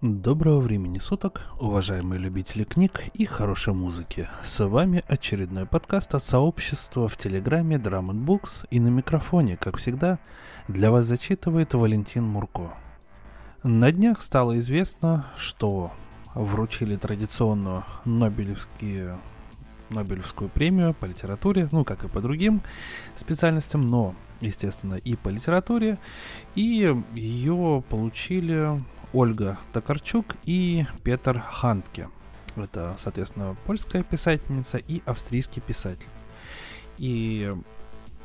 Доброго времени суток, уважаемые любители книг и хорошей музыки. С вами очередной подкаст от сообщества в Телеграме Drum Books и на микрофоне, как всегда, для вас зачитывает Валентин Мурко. На днях стало известно, что вручили традиционную Нобелевские Нобелевскую премию по литературе, ну, как и по другим специальностям, но, естественно, и по литературе. И ее получили Ольга Токарчук и Петр Хантке. Это, соответственно, польская писательница и австрийский писатель. И,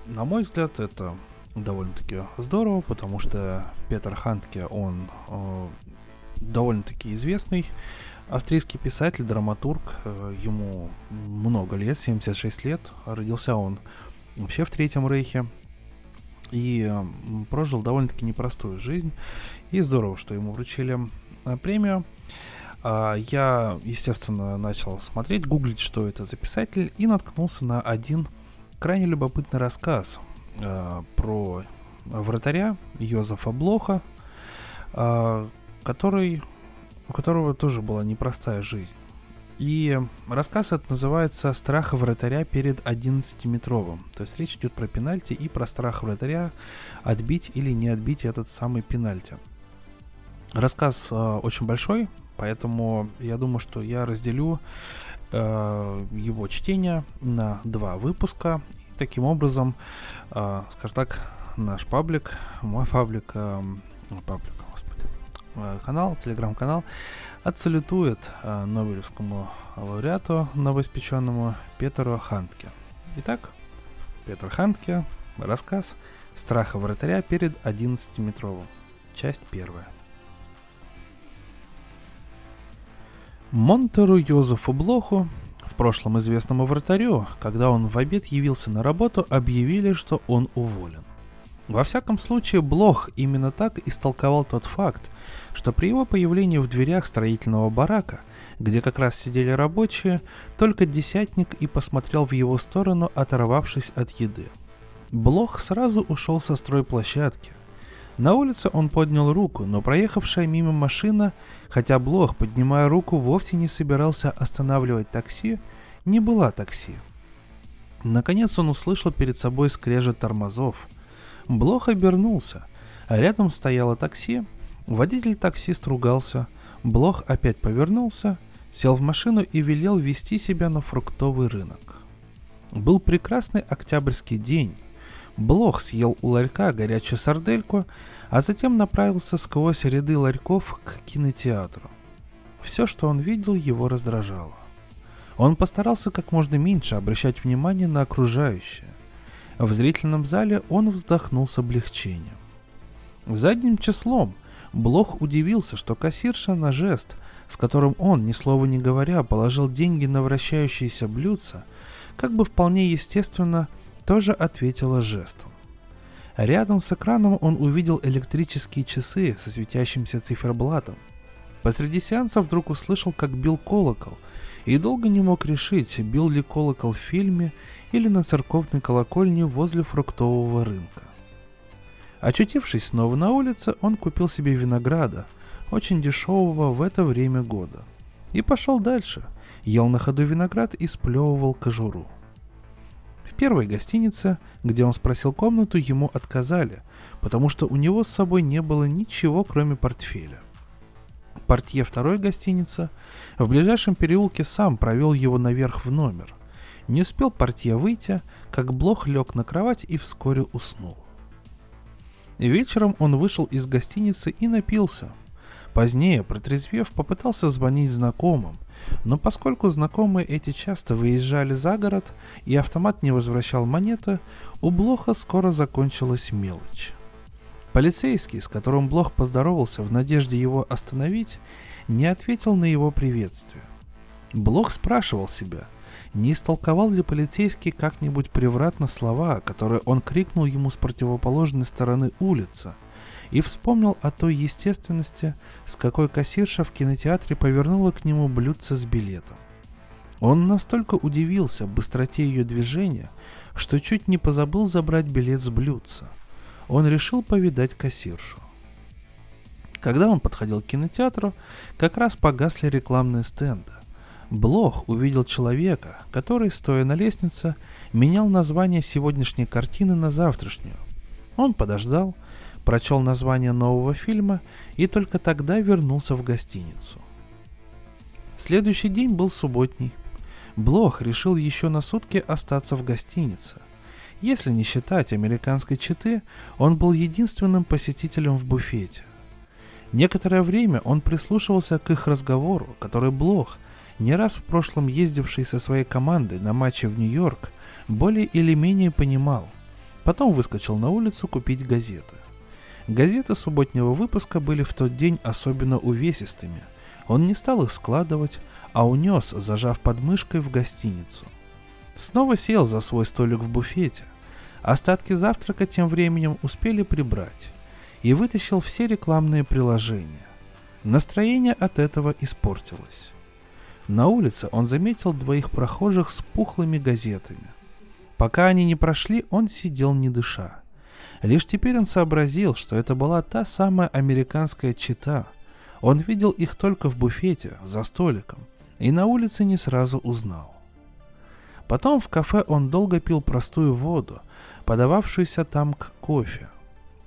на мой взгляд, это довольно-таки здорово, потому что Петр Хантке, он э, довольно-таки известный австрийский писатель, драматург. Э, ему много лет, 76 лет. Родился он вообще в Третьем Рейхе и прожил довольно-таки непростую жизнь. И здорово, что ему вручили а, премию. А, я, естественно, начал смотреть, гуглить, что это за писатель, и наткнулся на один крайне любопытный рассказ а, про вратаря Йозефа Блоха, который, у которого тоже была непростая жизнь. И рассказ этот называется «Страх вратаря перед 11-метровым». То есть речь идет про пенальти и про страх вратаря отбить или не отбить этот самый пенальти. Рассказ э, очень большой, поэтому я думаю, что я разделю э, его чтение на два выпуска. И таким образом, э, скажем так, наш паблик, мой паблик, э, паблик, господи, э, канал, телеграм-канал, отсалютует э, Нобелевскому лауреату новоиспеченному Петру Хантке. Итак, Петр Хантке, рассказ «Страха вратаря перед 11-метровым». Часть первая. Монтеру Йозефу Блоху, в прошлом известному вратарю, когда он в обед явился на работу, объявили, что он уволен. Во всяком случае, Блох именно так истолковал тот факт, что при его появлении в дверях строительного барака, где как раз сидели рабочие, только десятник и посмотрел в его сторону, оторвавшись от еды. Блох сразу ушел со стройплощадки. На улице он поднял руку, но проехавшая мимо машина, хотя Блох, поднимая руку, вовсе не собирался останавливать такси, не была такси. Наконец он услышал перед собой скрежет тормозов. Блох обернулся, а рядом стояло такси, Водитель-таксист ругался, Блох опять повернулся, сел в машину и велел вести себя на фруктовый рынок. Был прекрасный октябрьский день. Блох съел у ларька горячую сардельку, а затем направился сквозь ряды ларьков к кинотеатру. Все, что он видел, его раздражало. Он постарался как можно меньше обращать внимание на окружающее. В зрительном зале он вздохнул с облегчением. Задним числом Блох удивился, что кассирша на жест, с которым он, ни слова не говоря, положил деньги на вращающиеся блюдца, как бы вполне естественно, тоже ответила жестом. Рядом с экраном он увидел электрические часы со светящимся циферблатом. Посреди сеанса вдруг услышал, как бил колокол, и долго не мог решить, бил ли колокол в фильме или на церковной колокольне возле фруктового рынка. Очутившись снова на улице, он купил себе винограда, очень дешевого в это время года. И пошел дальше. Ел на ходу виноград и сплевывал кожуру. В первой гостинице, где он спросил комнату, ему отказали, потому что у него с собой не было ничего, кроме портфеля. Портье второй гостиницы в ближайшем переулке сам провел его наверх в номер. Не успел портье выйти, как Блох лег на кровать и вскоре уснул. Вечером он вышел из гостиницы и напился. Позднее, протрезвев, попытался звонить знакомым, но поскольку знакомые эти часто выезжали за город и автомат не возвращал монеты, у Блоха скоро закончилась мелочь. Полицейский, с которым Блох поздоровался в надежде его остановить, не ответил на его приветствие. Блох спрашивал себя, не истолковал ли полицейский как-нибудь превратно слова, которые он крикнул ему с противоположной стороны улицы, и вспомнил о той естественности, с какой кассирша в кинотеатре повернула к нему блюдце с билетом. Он настолько удивился быстроте ее движения, что чуть не позабыл забрать билет с блюдца. Он решил повидать кассиршу. Когда он подходил к кинотеатру, как раз погасли рекламные стенды. Блох увидел человека, который, стоя на лестнице, менял название сегодняшней картины на завтрашнюю. Он подождал, прочел название нового фильма и только тогда вернулся в гостиницу. Следующий день был субботний. Блох решил еще на сутки остаться в гостинице. Если не считать американской четы, он был единственным посетителем в буфете. Некоторое время он прислушивался к их разговору, который Блох, не раз в прошлом ездивший со своей командой на матче в Нью-Йорк, более или менее понимал. Потом выскочил на улицу купить газеты. Газеты субботнего выпуска были в тот день особенно увесистыми. Он не стал их складывать, а унес, зажав подмышкой в гостиницу. Снова сел за свой столик в буфете. Остатки завтрака тем временем успели прибрать и вытащил все рекламные приложения. Настроение от этого испортилось. На улице он заметил двоих прохожих с пухлыми газетами. Пока они не прошли, он сидел не дыша. Лишь теперь он сообразил, что это была та самая американская чита. Он видел их только в буфете, за столиком, и на улице не сразу узнал. Потом в кафе он долго пил простую воду, подававшуюся там к кофе.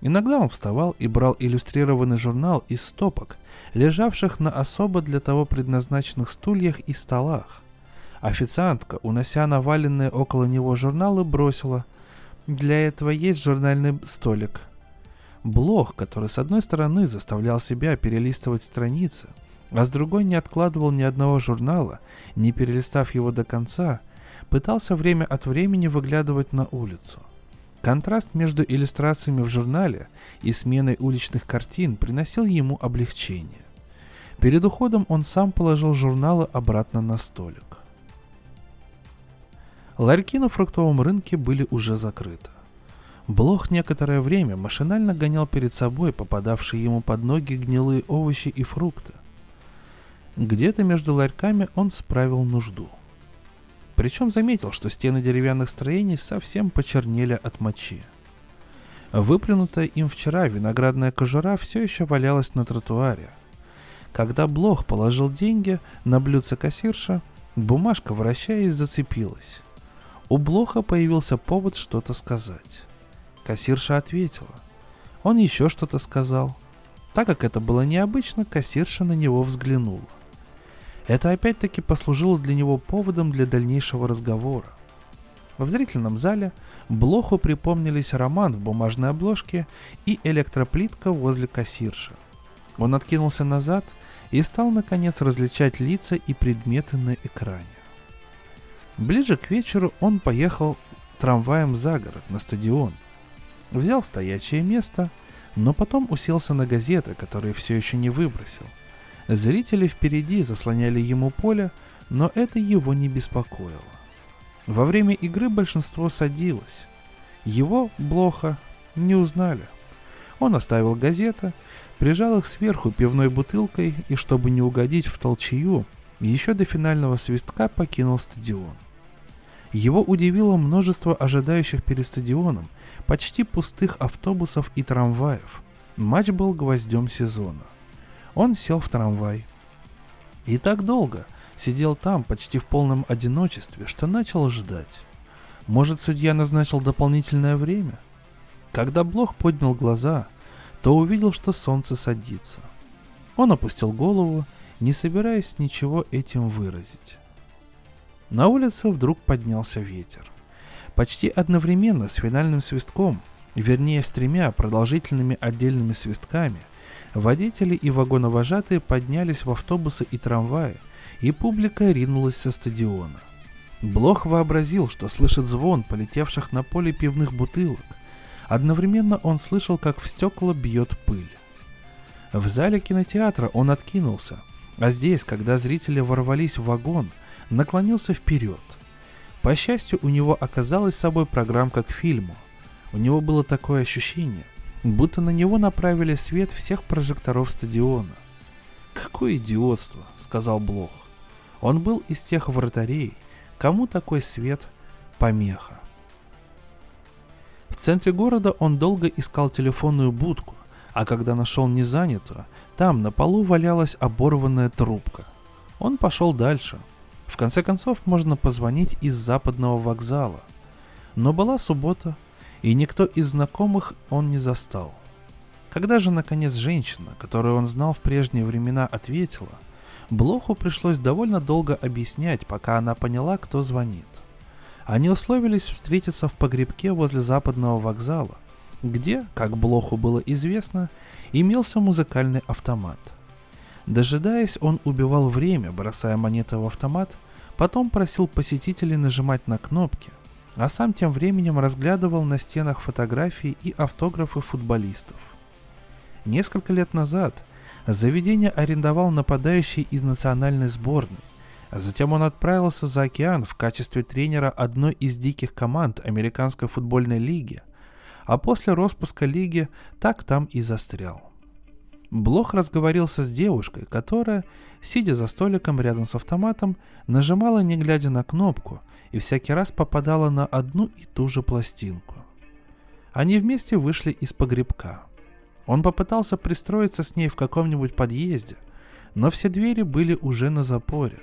Иногда он вставал и брал иллюстрированный журнал из стопок, лежавших на особо для того предназначенных стульях и столах. Официантка, унося наваленные около него журналы, бросила «Для этого есть журнальный столик». Блог, который с одной стороны заставлял себя перелистывать страницы, а с другой не откладывал ни одного журнала, не перелистав его до конца, пытался время от времени выглядывать на улицу – Контраст между иллюстрациями в журнале и сменой уличных картин приносил ему облегчение. Перед уходом он сам положил журналы обратно на столик. Ларьки на фруктовом рынке были уже закрыты. Блох некоторое время машинально гонял перед собой попадавшие ему под ноги гнилые овощи и фрукты. Где-то между ларьками он справил нужду – причем заметил, что стены деревянных строений совсем почернели от мочи. Выплюнутая им вчера виноградная кожура все еще валялась на тротуаре. Когда Блох положил деньги на блюдце кассирша, бумажка, вращаясь, зацепилась. У Блоха появился повод что-то сказать. Кассирша ответила. Он еще что-то сказал. Так как это было необычно, кассирша на него взглянула. Это опять-таки послужило для него поводом для дальнейшего разговора. В зрительном зале Блоху припомнились роман в бумажной обложке и электроплитка возле кассирши. Он откинулся назад и стал наконец различать лица и предметы на экране. Ближе к вечеру он поехал трамваем за город, на стадион. Взял стоячее место, но потом уселся на газеты, которые все еще не выбросил – Зрители впереди заслоняли ему поле, но это его не беспокоило. Во время игры большинство садилось. Его, Блоха, не узнали. Он оставил газеты, прижал их сверху пивной бутылкой и, чтобы не угодить в толчью, еще до финального свистка покинул стадион. Его удивило множество ожидающих перед стадионом, почти пустых автобусов и трамваев. Матч был гвоздем сезона. Он сел в трамвай. И так долго сидел там, почти в полном одиночестве, что начал ждать. Может, судья назначил дополнительное время? Когда Блох поднял глаза, то увидел, что солнце садится. Он опустил голову, не собираясь ничего этим выразить. На улице вдруг поднялся ветер. Почти одновременно с финальным свистком, вернее с тремя продолжительными отдельными свистками – Водители и вагоновожатые поднялись в автобусы и трамваи, и публика ринулась со стадиона. Блох вообразил, что слышит звон полетевших на поле пивных бутылок. Одновременно он слышал, как в стекла бьет пыль. В зале кинотеатра он откинулся, а здесь, когда зрители ворвались в вагон, наклонился вперед. По счастью, у него оказалась с собой программка к фильму. У него было такое ощущение, будто на него направили свет всех прожекторов стадиона. «Какое идиотство!» — сказал Блох. Он был из тех вратарей, кому такой свет — помеха. В центре города он долго искал телефонную будку, А когда нашел незанятую, там на полу валялась оборванная трубка. Он пошел дальше. В конце концов, можно позвонить из западного вокзала. Но была суббота, и никто из знакомых он не застал. Когда же, наконец, женщина, которую он знал в прежние времена, ответила, Блоху пришлось довольно долго объяснять, пока она поняла, кто звонит. Они условились встретиться в погребке возле западного вокзала, где, как Блоху было известно, имелся музыкальный автомат. Дожидаясь, он убивал время, бросая монеты в автомат, потом просил посетителей нажимать на кнопки, а сам тем временем разглядывал на стенах фотографии и автографы футболистов. Несколько лет назад заведение арендовал нападающий из национальной сборной, а затем он отправился за океан в качестве тренера одной из диких команд Американской футбольной лиги, а после распуска лиги так там и застрял. Блох разговорился с девушкой, которая, сидя за столиком рядом с автоматом, нажимала не глядя на кнопку и всякий раз попадала на одну и ту же пластинку. Они вместе вышли из погребка. Он попытался пристроиться с ней в каком-нибудь подъезде, но все двери были уже на запоре.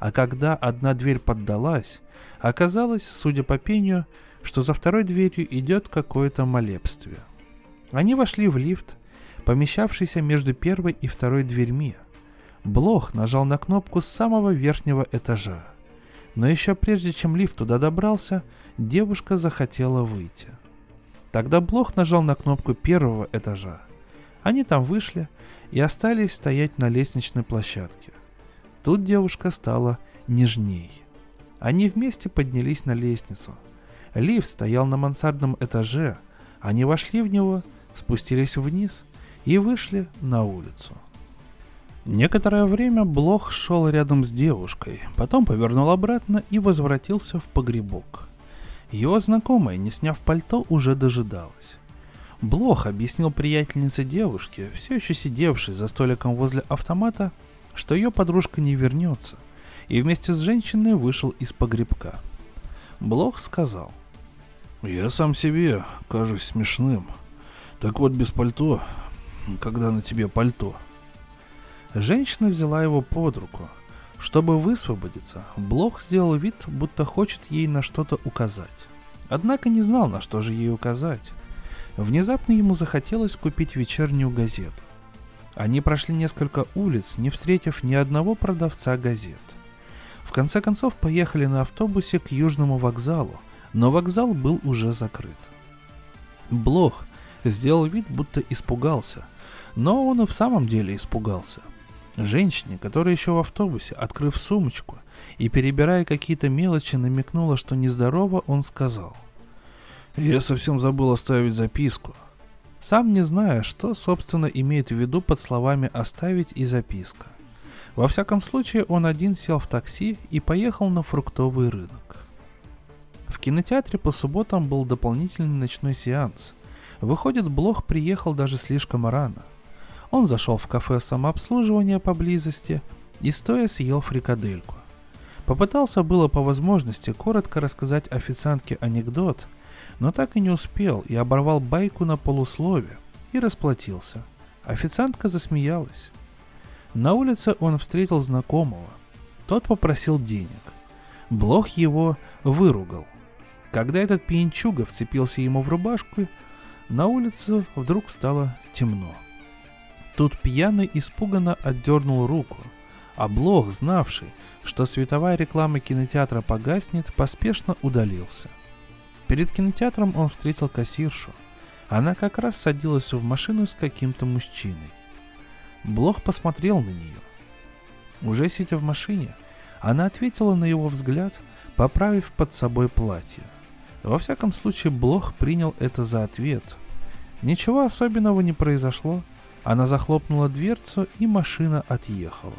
А когда одна дверь поддалась, оказалось, судя по пению, что за второй дверью идет какое-то молебствие. Они вошли в лифт, помещавшийся между первой и второй дверьми. Блох нажал на кнопку с самого верхнего этажа. Но еще прежде чем лифт туда добрался, девушка захотела выйти. Тогда Блох нажал на кнопку первого этажа. Они там вышли и остались стоять на лестничной площадке. Тут девушка стала нежней. Они вместе поднялись на лестницу – Лифт стоял на мансардном этаже. Они вошли в него, спустились вниз и вышли на улицу. Некоторое время Блох шел рядом с девушкой, потом повернул обратно и возвратился в погребок. Его знакомая, не сняв пальто, уже дожидалась. Блох объяснил приятельнице девушки, все еще сидевшей за столиком возле автомата, что ее подружка не вернется, и вместе с женщиной вышел из погребка. Блох сказал, я сам себе кажусь смешным. Так вот, без пальто, когда на тебе пальто. Женщина взяла его под руку. Чтобы высвободиться, Блох сделал вид, будто хочет ей на что-то указать. Однако не знал, на что же ей указать. Внезапно ему захотелось купить вечернюю газету. Они прошли несколько улиц, не встретив ни одного продавца газет. В конце концов поехали на автобусе к Южному вокзалу, но вокзал был уже закрыт. Блох сделал вид, будто испугался, но он и в самом деле испугался. Женщине, которая еще в автобусе, открыв сумочку и перебирая какие-то мелочи, намекнула, что нездорово, он сказал. «Я совсем забыл оставить записку». Сам не зная, что, собственно, имеет в виду под словами «оставить» и «записка». Во всяком случае, он один сел в такси и поехал на фруктовый рынок. В кинотеатре по субботам был дополнительный ночной сеанс. Выходит, Блох приехал даже слишком рано. Он зашел в кафе самообслуживания поблизости и стоя съел фрикадельку. Попытался было по возможности коротко рассказать официантке анекдот, но так и не успел и оборвал байку на полуслове и расплатился. Официантка засмеялась. На улице он встретил знакомого. Тот попросил денег. Блох его выругал – когда этот пьянчуга вцепился ему в рубашку, на улице вдруг стало темно. Тут пьяный испуганно отдернул руку, а Блох, знавший, что световая реклама кинотеатра погаснет, поспешно удалился. Перед кинотеатром он встретил кассиршу. Она как раз садилась в машину с каким-то мужчиной. Блох посмотрел на нее. Уже сидя в машине, она ответила на его взгляд, поправив под собой платье – во всяком случае, Блох принял это за ответ. Ничего особенного не произошло. Она захлопнула дверцу, и машина отъехала.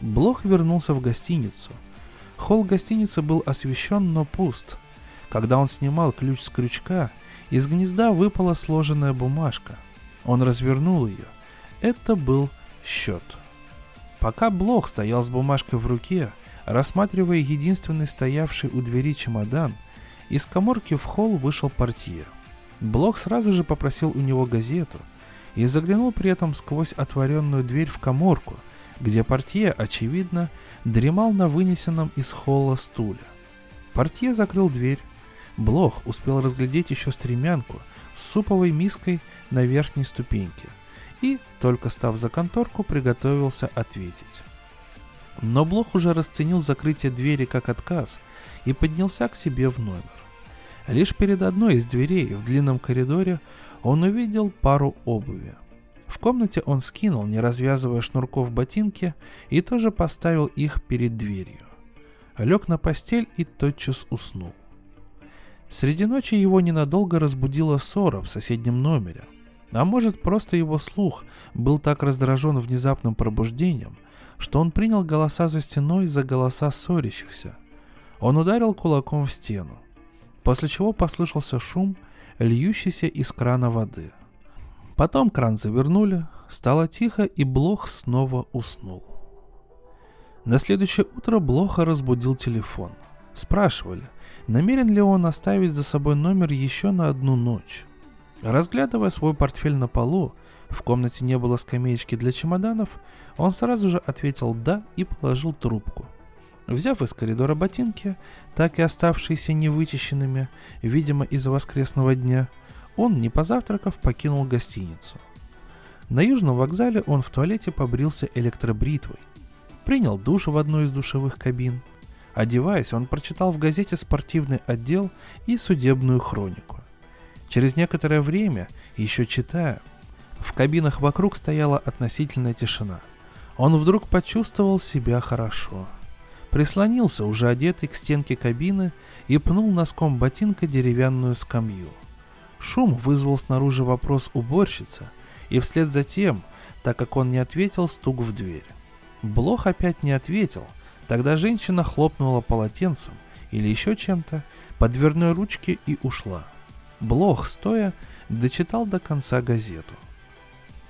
Блох вернулся в гостиницу. Холл гостиницы был освещен, но пуст. Когда он снимал ключ с крючка, из гнезда выпала сложенная бумажка. Он развернул ее. Это был счет. Пока Блох стоял с бумажкой в руке, Рассматривая единственный стоявший у двери чемодан, из коморки в холл вышел портье. Блок сразу же попросил у него газету и заглянул при этом сквозь отворенную дверь в коморку, где портье, очевидно, дремал на вынесенном из холла стуле. Портье закрыл дверь. Блох успел разглядеть еще стремянку с суповой миской на верхней ступеньке и, только став за конторку, приготовился ответить. Но Блох уже расценил закрытие двери как отказ и поднялся к себе в номер. Лишь перед одной из дверей в длинном коридоре он увидел пару обуви. В комнате он скинул, не развязывая шнурков ботинки, и тоже поставил их перед дверью. Лег на постель и тотчас уснул. Среди ночи его ненадолго разбудила ссора в соседнем номере. А может, просто его слух был так раздражен внезапным пробуждением, что он принял голоса за стеной за голоса ссорящихся. Он ударил кулаком в стену, после чего послышался шум, льющийся из крана воды. Потом кран завернули, стало тихо, и Блох снова уснул. На следующее утро Блоха разбудил телефон. Спрашивали, намерен ли он оставить за собой номер еще на одну ночь. Разглядывая свой портфель на полу, в комнате не было скамеечки для чемоданов, он сразу же ответил «да» и положил трубку. Взяв из коридора ботинки, так и оставшиеся невычищенными, видимо из-за воскресного дня, он, не позавтракав, покинул гостиницу. На южном вокзале он в туалете побрился электробритвой, принял душ в одной из душевых кабин. Одеваясь, он прочитал в газете спортивный отдел и судебную хронику. Через некоторое время, еще читая, в кабинах вокруг стояла относительная тишина. Он вдруг почувствовал себя хорошо. Прислонился, уже одетый к стенке кабины, и пнул носком ботинка деревянную скамью. Шум вызвал снаружи вопрос уборщицы, и вслед за тем, так как он не ответил, стук в дверь. Блох опять не ответил. Тогда женщина хлопнула полотенцем или еще чем-то по дверной ручке и ушла. Блох, стоя, дочитал до конца газету.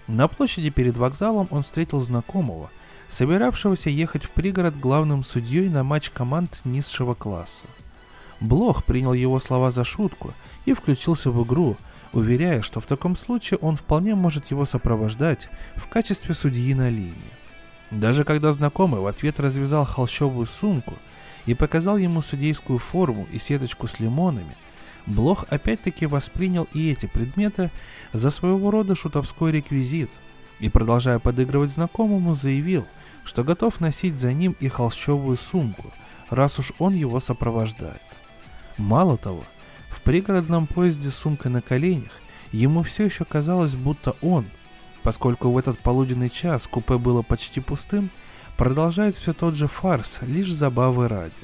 На площади перед вокзалом он встретил знакомого, собиравшегося ехать в пригород главным судьей на матч команд низшего класса. Блох принял его слова за шутку и включился в игру, уверяя, что в таком случае он вполне может его сопровождать в качестве судьи на линии. Даже когда знакомый в ответ развязал холщовую сумку и показал ему судейскую форму и сеточку с лимонами, Блох опять-таки воспринял и эти предметы за своего рода шутовской реквизит и, продолжая подыгрывать знакомому, заявил, что готов носить за ним и холщовую сумку, раз уж он его сопровождает. Мало того, в пригородном поезде с сумкой на коленях ему все еще казалось, будто он – Поскольку в этот полуденный час купе было почти пустым, продолжает все тот же фарс, лишь забавы ради.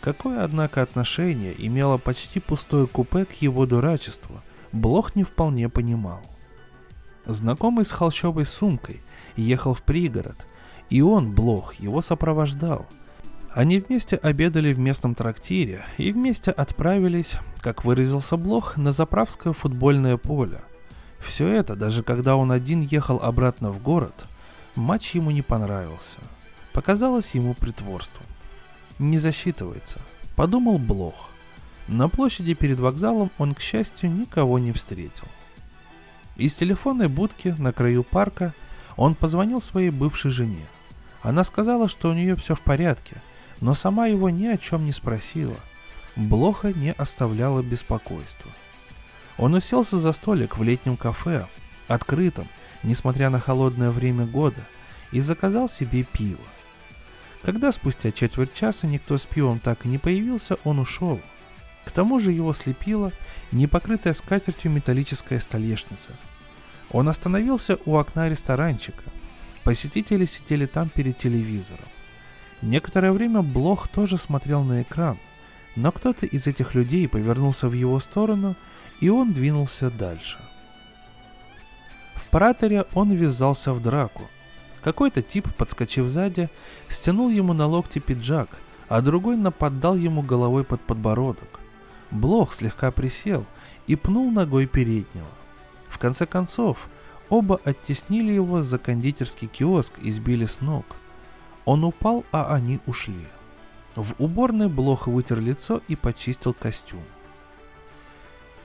Какое, однако, отношение имело почти пустое купе к его дурачеству, Блох не вполне понимал. Знакомый с холщовой сумкой ехал в пригород, и он, Блох, его сопровождал. Они вместе обедали в местном трактире и вместе отправились, как выразился Блох, на заправское футбольное поле – все это, даже когда он один ехал обратно в город, матч ему не понравился. Показалось ему притворством. Не засчитывается, подумал Блох. На площади перед вокзалом он, к счастью, никого не встретил. Из телефонной будки на краю парка он позвонил своей бывшей жене. Она сказала, что у нее все в порядке, но сама его ни о чем не спросила. Блоха не оставляла беспокойства. Он уселся за столик в летнем кафе, открытом, несмотря на холодное время года, и заказал себе пиво. Когда спустя четверть часа никто с пивом так и не появился, он ушел. К тому же его слепила непокрытая скатертью металлическая столешница. Он остановился у окна ресторанчика. Посетители сидели там перед телевизором. Некоторое время Блох тоже смотрел на экран, но кто-то из этих людей повернулся в его сторону и он двинулся дальше. В праторе он ввязался в драку. Какой-то тип, подскочив сзади, стянул ему на локте пиджак, а другой нападал ему головой под подбородок. Блох слегка присел и пнул ногой переднего. В конце концов, оба оттеснили его за кондитерский киоск и сбили с ног. Он упал, а они ушли. В уборной Блох вытер лицо и почистил костюм.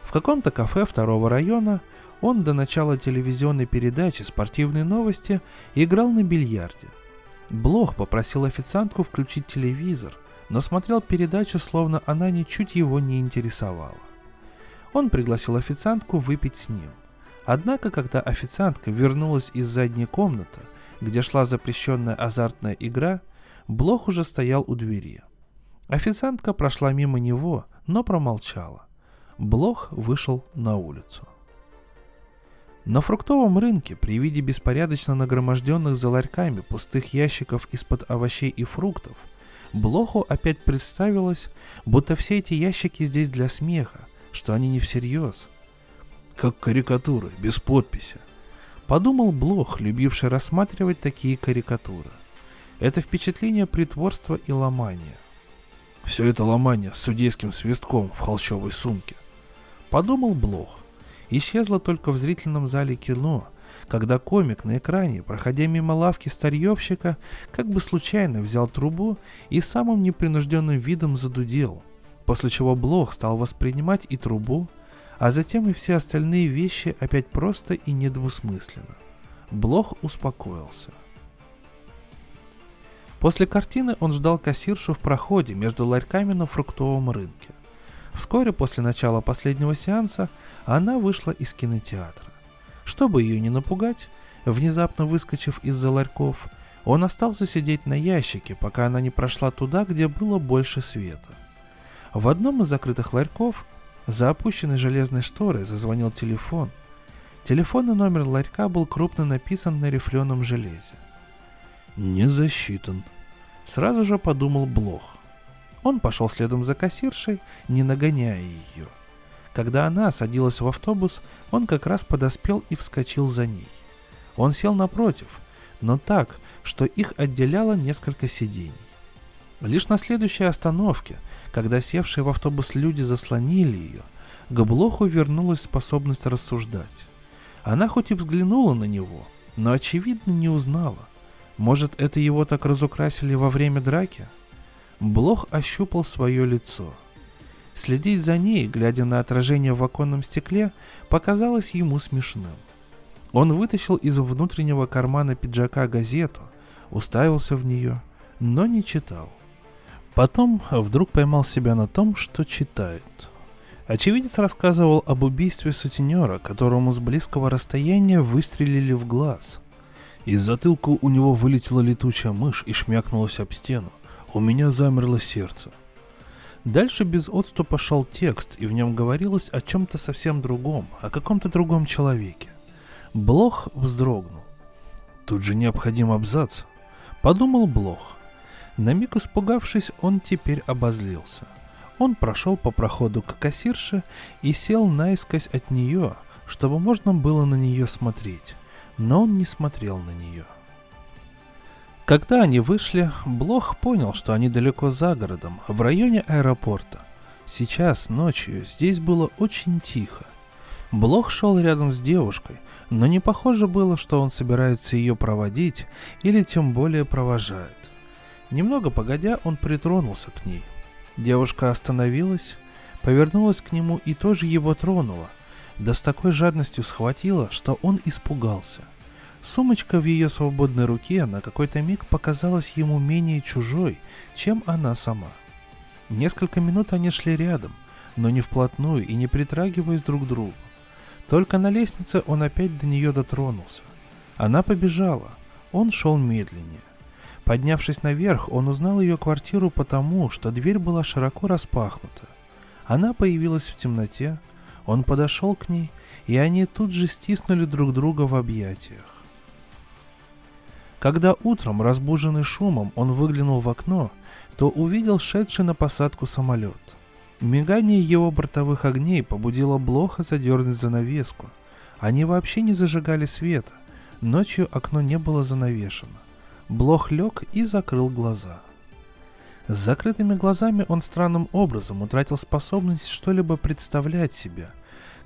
В каком-то кафе второго района он до начала телевизионной передачи «Спортивные новости» играл на бильярде. Блох попросил официантку включить телевизор, но смотрел передачу, словно она ничуть его не интересовала. Он пригласил официантку выпить с ним. Однако, когда официантка вернулась из задней комнаты, где шла запрещенная азартная игра, Блох уже стоял у двери. Официантка прошла мимо него, но промолчала. Блох вышел на улицу. На фруктовом рынке при виде беспорядочно нагроможденных за ларьками пустых ящиков из-под овощей и фруктов, Блоху опять представилось, будто все эти ящики здесь для смеха, что они не всерьез. Как карикатуры, без подписи. Подумал Блох, любивший рассматривать такие карикатуры. Это впечатление притворства и ломания. Все это ломание с судейским свистком в холщовой сумке. Подумал Блох. Исчезло только в зрительном зале кино, когда комик на экране, проходя мимо лавки старьевщика, как бы случайно взял трубу и самым непринужденным видом задудел, после чего Блох стал воспринимать и трубу, а затем и все остальные вещи опять просто и недвусмысленно. Блох успокоился. После картины он ждал кассиршу в проходе между ларьками на фруктовом рынке. Вскоре после начала последнего сеанса она вышла из кинотеатра. Чтобы ее не напугать, внезапно выскочив из-за ларьков, он остался сидеть на ящике, пока она не прошла туда, где было больше света. В одном из закрытых ларьков за опущенной железной шторой зазвонил телефон. Телефонный номер ларька был крупно написан на рифленом железе. «Не засчитан», — сразу же подумал Блох. Он пошел следом за кассиршей, не нагоняя ее. Когда она садилась в автобус, он как раз подоспел и вскочил за ней. Он сел напротив, но так, что их отделяло несколько сидений. Лишь на следующей остановке, когда севшие в автобус люди заслонили ее, к Блоху вернулась способность рассуждать. Она хоть и взглянула на него, но очевидно не узнала. Может, это его так разукрасили во время драки? Блох ощупал свое лицо. Следить за ней, глядя на отражение в оконном стекле, показалось ему смешным. Он вытащил из внутреннего кармана пиджака газету, уставился в нее, но не читал. Потом вдруг поймал себя на том, что читает. Очевидец рассказывал об убийстве сутенера, которому с близкого расстояния выстрелили в глаз. Из затылка у него вылетела летучая мышь и шмякнулась об стену. У меня замерло сердце. Дальше без отступа шел текст, и в нем говорилось о чем-то совсем другом, о каком-то другом человеке. Блох вздрогнул. Тут же необходим абзац. Подумал Блох. На миг испугавшись, он теперь обозлился. Он прошел по проходу к кассирше и сел наискось от нее, чтобы можно было на нее смотреть. Но он не смотрел на нее. Когда они вышли, Блох понял, что они далеко за городом, в районе аэропорта. Сейчас, ночью, здесь было очень тихо. Блох шел рядом с девушкой, но не похоже было, что он собирается ее проводить или тем более провожает. Немного погодя, он притронулся к ней. Девушка остановилась, повернулась к нему и тоже его тронула, да с такой жадностью схватила, что он испугался. Сумочка в ее свободной руке на какой-то миг показалась ему менее чужой, чем она сама. Несколько минут они шли рядом, но не вплотную и не притрагиваясь друг к другу. Только на лестнице он опять до нее дотронулся. Она побежала, он шел медленнее. Поднявшись наверх, он узнал ее квартиру потому, что дверь была широко распахнута. Она появилась в темноте, он подошел к ней, и они тут же стиснули друг друга в объятиях. Когда утром, разбуженный шумом, он выглянул в окно, то увидел шедший на посадку самолет. Мигание его бортовых огней побудило Блоха задернуть занавеску. Они вообще не зажигали света. Ночью окно не было занавешено. Блох лег и закрыл глаза. С закрытыми глазами он странным образом утратил способность что-либо представлять себе –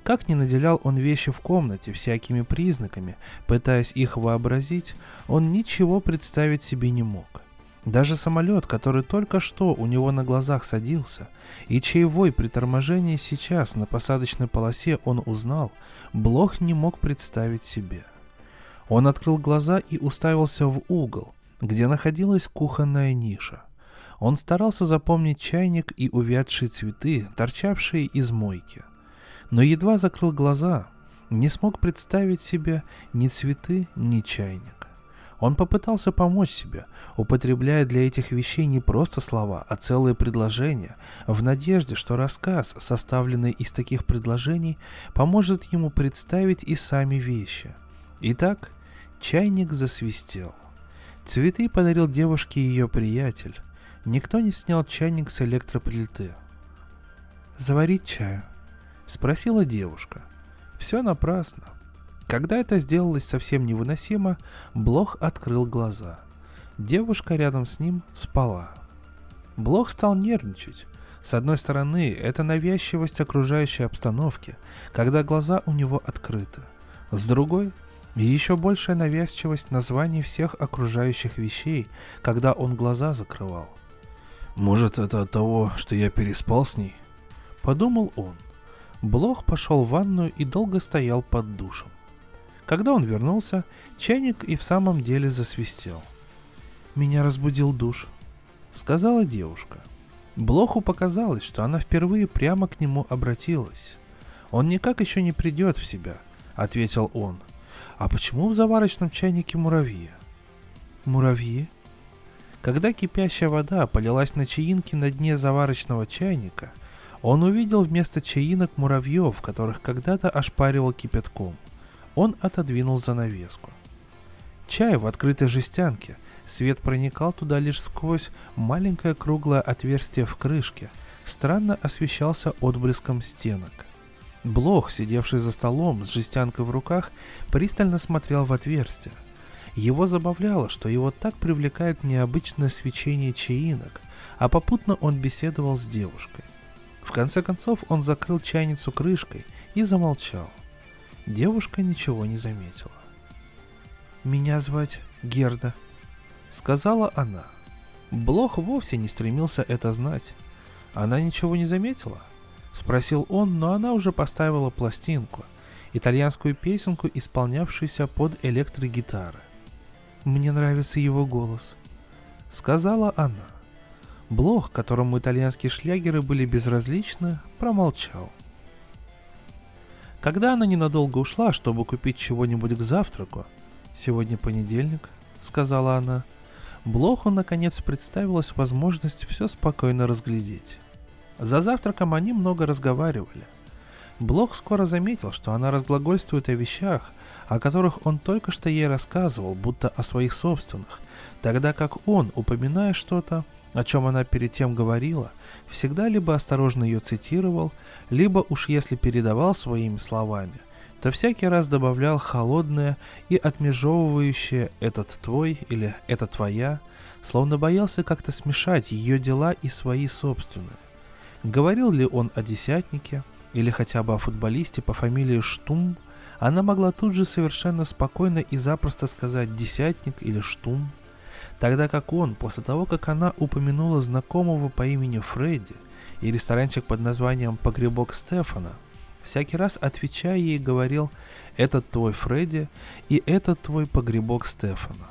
как ни наделял он вещи в комнате всякими признаками, пытаясь их вообразить, он ничего представить себе не мог. Даже самолет, который только что у него на глазах садился, и чей вой при торможении сейчас на посадочной полосе он узнал, Блох не мог представить себе. Он открыл глаза и уставился в угол, где находилась кухонная ниша. Он старался запомнить чайник и увядшие цветы, торчавшие из мойки. Но едва закрыл глаза, не смог представить себе ни цветы, ни чайник. Он попытался помочь себе, употребляя для этих вещей не просто слова, а целые предложения, в надежде, что рассказ, составленный из таких предложений, поможет ему представить и сами вещи. Итак, чайник засвистел. Цветы подарил девушке ее приятель. Никто не снял чайник с электроплиты. «Заварить чаю?» — спросила девушка. Все напрасно. Когда это сделалось совсем невыносимо, Блох открыл глаза. Девушка рядом с ним спала. Блох стал нервничать. С одной стороны, это навязчивость окружающей обстановки, когда глаза у него открыты. С другой, еще большая навязчивость названий всех окружающих вещей, когда он глаза закрывал. «Может, это от того, что я переспал с ней?» Подумал он. Блох пошел в ванную и долго стоял под душем. Когда он вернулся, чайник и в самом деле засвистел. «Меня разбудил душ», — сказала девушка. Блоху показалось, что она впервые прямо к нему обратилась. «Он никак еще не придет в себя», — ответил он. «А почему в заварочном чайнике муравьи?» «Муравьи?» Когда кипящая вода полилась на чаинки на дне заварочного чайника, он увидел вместо чаинок муравьев, которых когда-то ошпаривал кипятком — он отодвинул занавеску. Чай в открытой жестянке. Свет проникал туда лишь сквозь маленькое круглое отверстие в крышке. Странно освещался отблеском стенок. Блох, сидевший за столом с жестянкой в руках, пристально смотрел в отверстие. Его забавляло, что его так привлекает необычное свечение чаинок, а попутно он беседовал с девушкой. В конце концов он закрыл чайницу крышкой и замолчал. Девушка ничего не заметила. «Меня звать Герда», — сказала она. Блох вовсе не стремился это знать. Она ничего не заметила? Спросил он, но она уже поставила пластинку, итальянскую песенку, исполнявшуюся под электрогитары. «Мне нравится его голос», — сказала она. Блох, которому итальянские шлягеры были безразличны, промолчал. Когда она ненадолго ушла, чтобы купить чего-нибудь к завтраку, «Сегодня понедельник», — сказала она, Блоху наконец представилась возможность все спокойно разглядеть. За завтраком они много разговаривали. Блох скоро заметил, что она разглагольствует о вещах, о которых он только что ей рассказывал, будто о своих собственных, тогда как он, упоминая что-то, о чем она перед тем говорила, всегда либо осторожно ее цитировал, либо уж если передавал своими словами, то всякий раз добавлял холодное и отмежевывающее «этот твой» или «это твоя», словно боялся как-то смешать ее дела и свои собственные. Говорил ли он о десятнике или хотя бы о футболисте по фамилии Штум, она могла тут же совершенно спокойно и запросто сказать «десятник» или «штум», Тогда как он, после того, как она упомянула знакомого по имени Фредди и ресторанчик под названием «Погребок Стефана», всякий раз отвечая ей говорил «этот твой Фредди» и «этот твой погребок Стефана».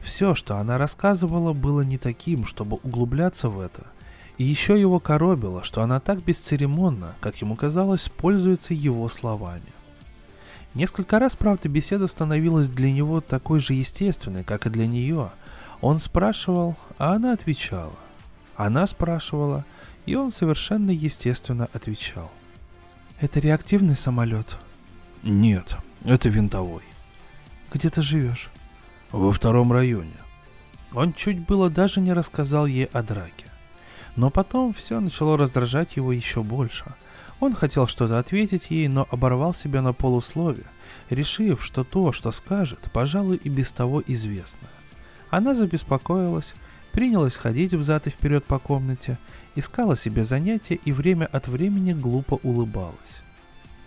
Все, что она рассказывала, было не таким, чтобы углубляться в это. И еще его коробило, что она так бесцеремонно, как ему казалось, пользуется его словами. Несколько раз, правда, беседа становилась для него такой же естественной, как и для нее – он спрашивал, а она отвечала. Она спрашивала, и он совершенно естественно отвечал. «Это реактивный самолет?» «Нет, это винтовой». «Где ты живешь?» «Во втором районе». Он чуть было даже не рассказал ей о драке. Но потом все начало раздражать его еще больше. Он хотел что-то ответить ей, но оборвал себя на полуслове, решив, что то, что скажет, пожалуй, и без того известно. Она забеспокоилась, принялась ходить взад и вперед по комнате, искала себе занятия и время от времени глупо улыбалась.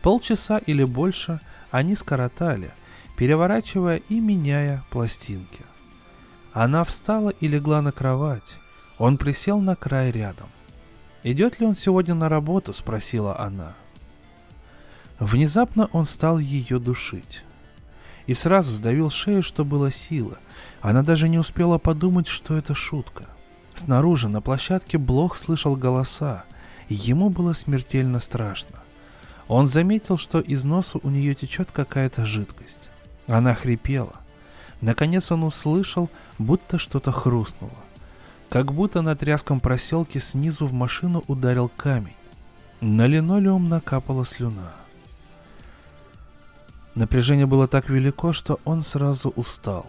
Полчаса или больше они скоротали, переворачивая и меняя пластинки. Она встала и легла на кровать. Он присел на край рядом. «Идет ли он сегодня на работу?» — спросила она. Внезапно он стал ее душить. И сразу сдавил шею, что было сила. Она даже не успела подумать, что это шутка. Снаружи, на площадке, Блох слышал голоса, и ему было смертельно страшно. Он заметил, что из носа у нее течет какая-то жидкость. Она хрипела. Наконец он услышал, будто что-то хрустнуло. Как будто на тряском проселке снизу в машину ударил камень. На линолеум накапала слюна. Напряжение было так велико, что он сразу устал.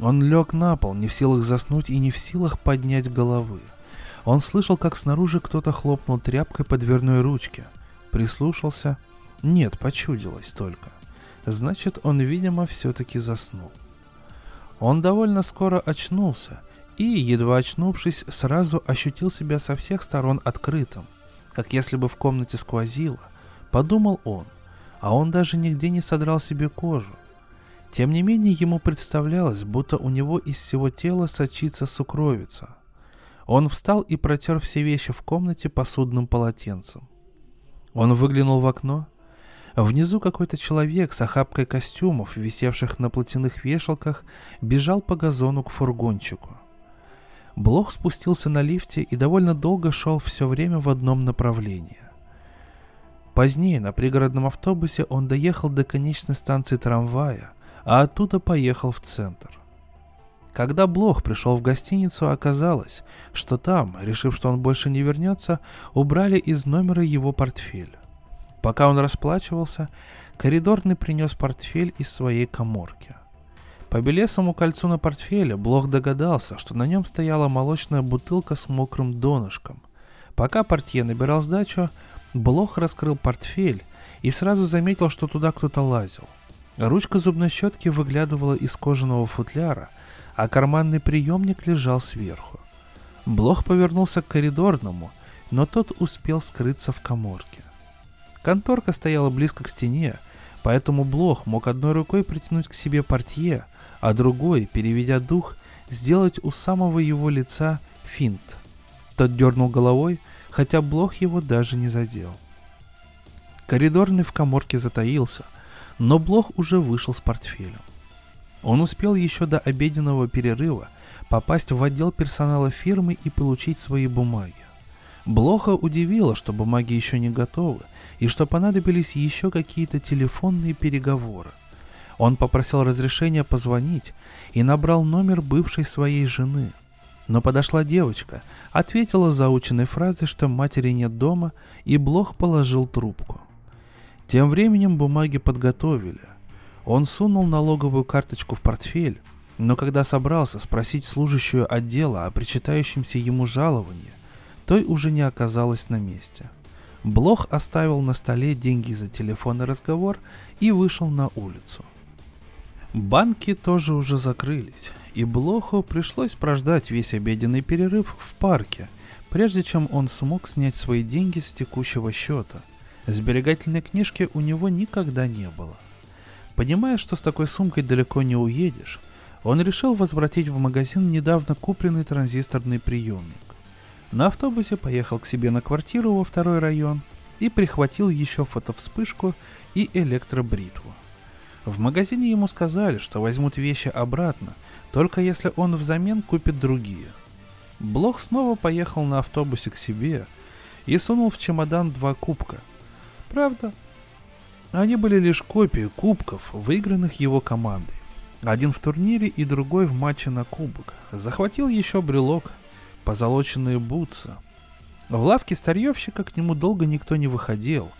Он лег на пол, не в силах заснуть и не в силах поднять головы. Он слышал, как снаружи кто-то хлопнул тряпкой по дверной ручке. Прислушался. Нет, почудилось только. Значит, он, видимо, все-таки заснул. Он довольно скоро очнулся и, едва очнувшись, сразу ощутил себя со всех сторон открытым, как если бы в комнате сквозило, подумал он а он даже нигде не содрал себе кожу. Тем не менее, ему представлялось, будто у него из всего тела сочится сукровица. Он встал и протер все вещи в комнате посудным полотенцем. Он выглянул в окно. Внизу какой-то человек с охапкой костюмов, висевших на платяных вешалках, бежал по газону к фургончику. Блох спустился на лифте и довольно долго шел все время в одном направлении. Позднее на пригородном автобусе он доехал до конечной станции трамвая, а оттуда поехал в центр. Когда Блох пришел в гостиницу, оказалось, что там, решив, что он больше не вернется, убрали из номера его портфель. Пока он расплачивался, коридорный принес портфель из своей коморки. По белесому кольцу на портфеле Блох догадался, что на нем стояла молочная бутылка с мокрым донышком. Пока портье набирал сдачу, Блох раскрыл портфель и сразу заметил, что туда кто-то лазил. Ручка зубной щетки выглядывала из кожаного футляра, а карманный приемник лежал сверху. Блох повернулся к коридорному, но тот успел скрыться в коморке. Конторка стояла близко к стене, поэтому Блох мог одной рукой притянуть к себе портье, а другой, переведя дух, сделать у самого его лица финт. Тот дернул головой, хотя Блох его даже не задел. Коридорный в коморке затаился, но Блох уже вышел с портфелем. Он успел еще до обеденного перерыва попасть в отдел персонала фирмы и получить свои бумаги. Блоха удивило, что бумаги еще не готовы и что понадобились еще какие-то телефонные переговоры. Он попросил разрешения позвонить и набрал номер бывшей своей жены – но подошла девочка, ответила заученной фразой, что матери нет дома, и Блох положил трубку. Тем временем бумаги подготовили. Он сунул налоговую карточку в портфель, но когда собрался спросить служащую отдела о причитающемся ему жаловании, той уже не оказалась на месте. Блох оставил на столе деньги за телефонный разговор и вышел на улицу. Банки тоже уже закрылись, и Блоху пришлось прождать весь обеденный перерыв в парке, прежде чем он смог снять свои деньги с текущего счета. Сберегательной книжки у него никогда не было. Понимая, что с такой сумкой далеко не уедешь, он решил возвратить в магазин недавно купленный транзисторный приемник. На автобусе поехал к себе на квартиру во второй район и прихватил еще фотовспышку и электробритву. В магазине ему сказали, что возьмут вещи обратно – только если он взамен купит другие. Блох снова поехал на автобусе к себе и сунул в чемодан два кубка. Правда, они были лишь копии кубков, выигранных его командой. Один в турнире и другой в матче на кубок. Захватил еще брелок, позолоченные бутсы. В лавке старьевщика к нему долго никто не выходил.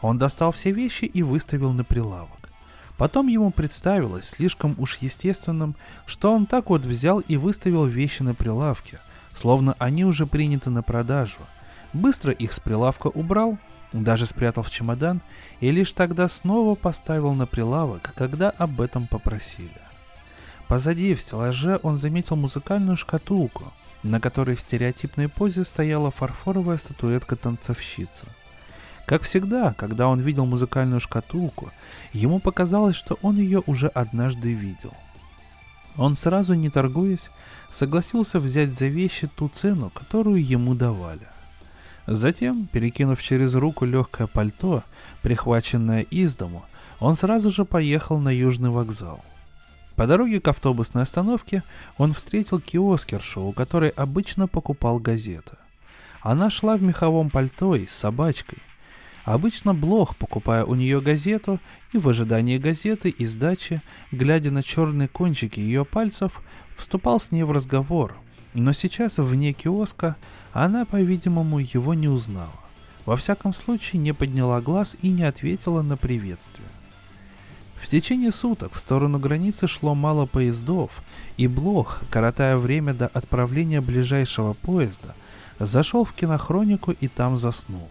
Он достал все вещи и выставил на прилавок. Потом ему представилось слишком уж естественным, что он так вот взял и выставил вещи на прилавке, словно они уже приняты на продажу. Быстро их с прилавка убрал, даже спрятал в чемодан и лишь тогда снова поставил на прилавок, когда об этом попросили. Позади в стеллаже он заметил музыкальную шкатулку, на которой в стереотипной позе стояла фарфоровая статуэтка танцовщицы – как всегда, когда он видел музыкальную шкатулку, ему показалось, что он ее уже однажды видел. Он сразу, не торгуясь, согласился взять за вещи ту цену, которую ему давали. Затем, перекинув через руку легкое пальто, прихваченное из дому, он сразу же поехал на Южный вокзал. По дороге к автобусной остановке он встретил киоскершу, у которой обычно покупал газеты. Она шла в меховом пальто и с собачкой. Обычно Блох, покупая у нее газету и в ожидании газеты и сдачи, глядя на черные кончики ее пальцев, вступал с ней в разговор. Но сейчас вне киоска она, по-видимому, его не узнала. Во всяком случае, не подняла глаз и не ответила на приветствие. В течение суток в сторону границы шло мало поездов, и Блох, коротая время до отправления ближайшего поезда, зашел в кинохронику и там заснул.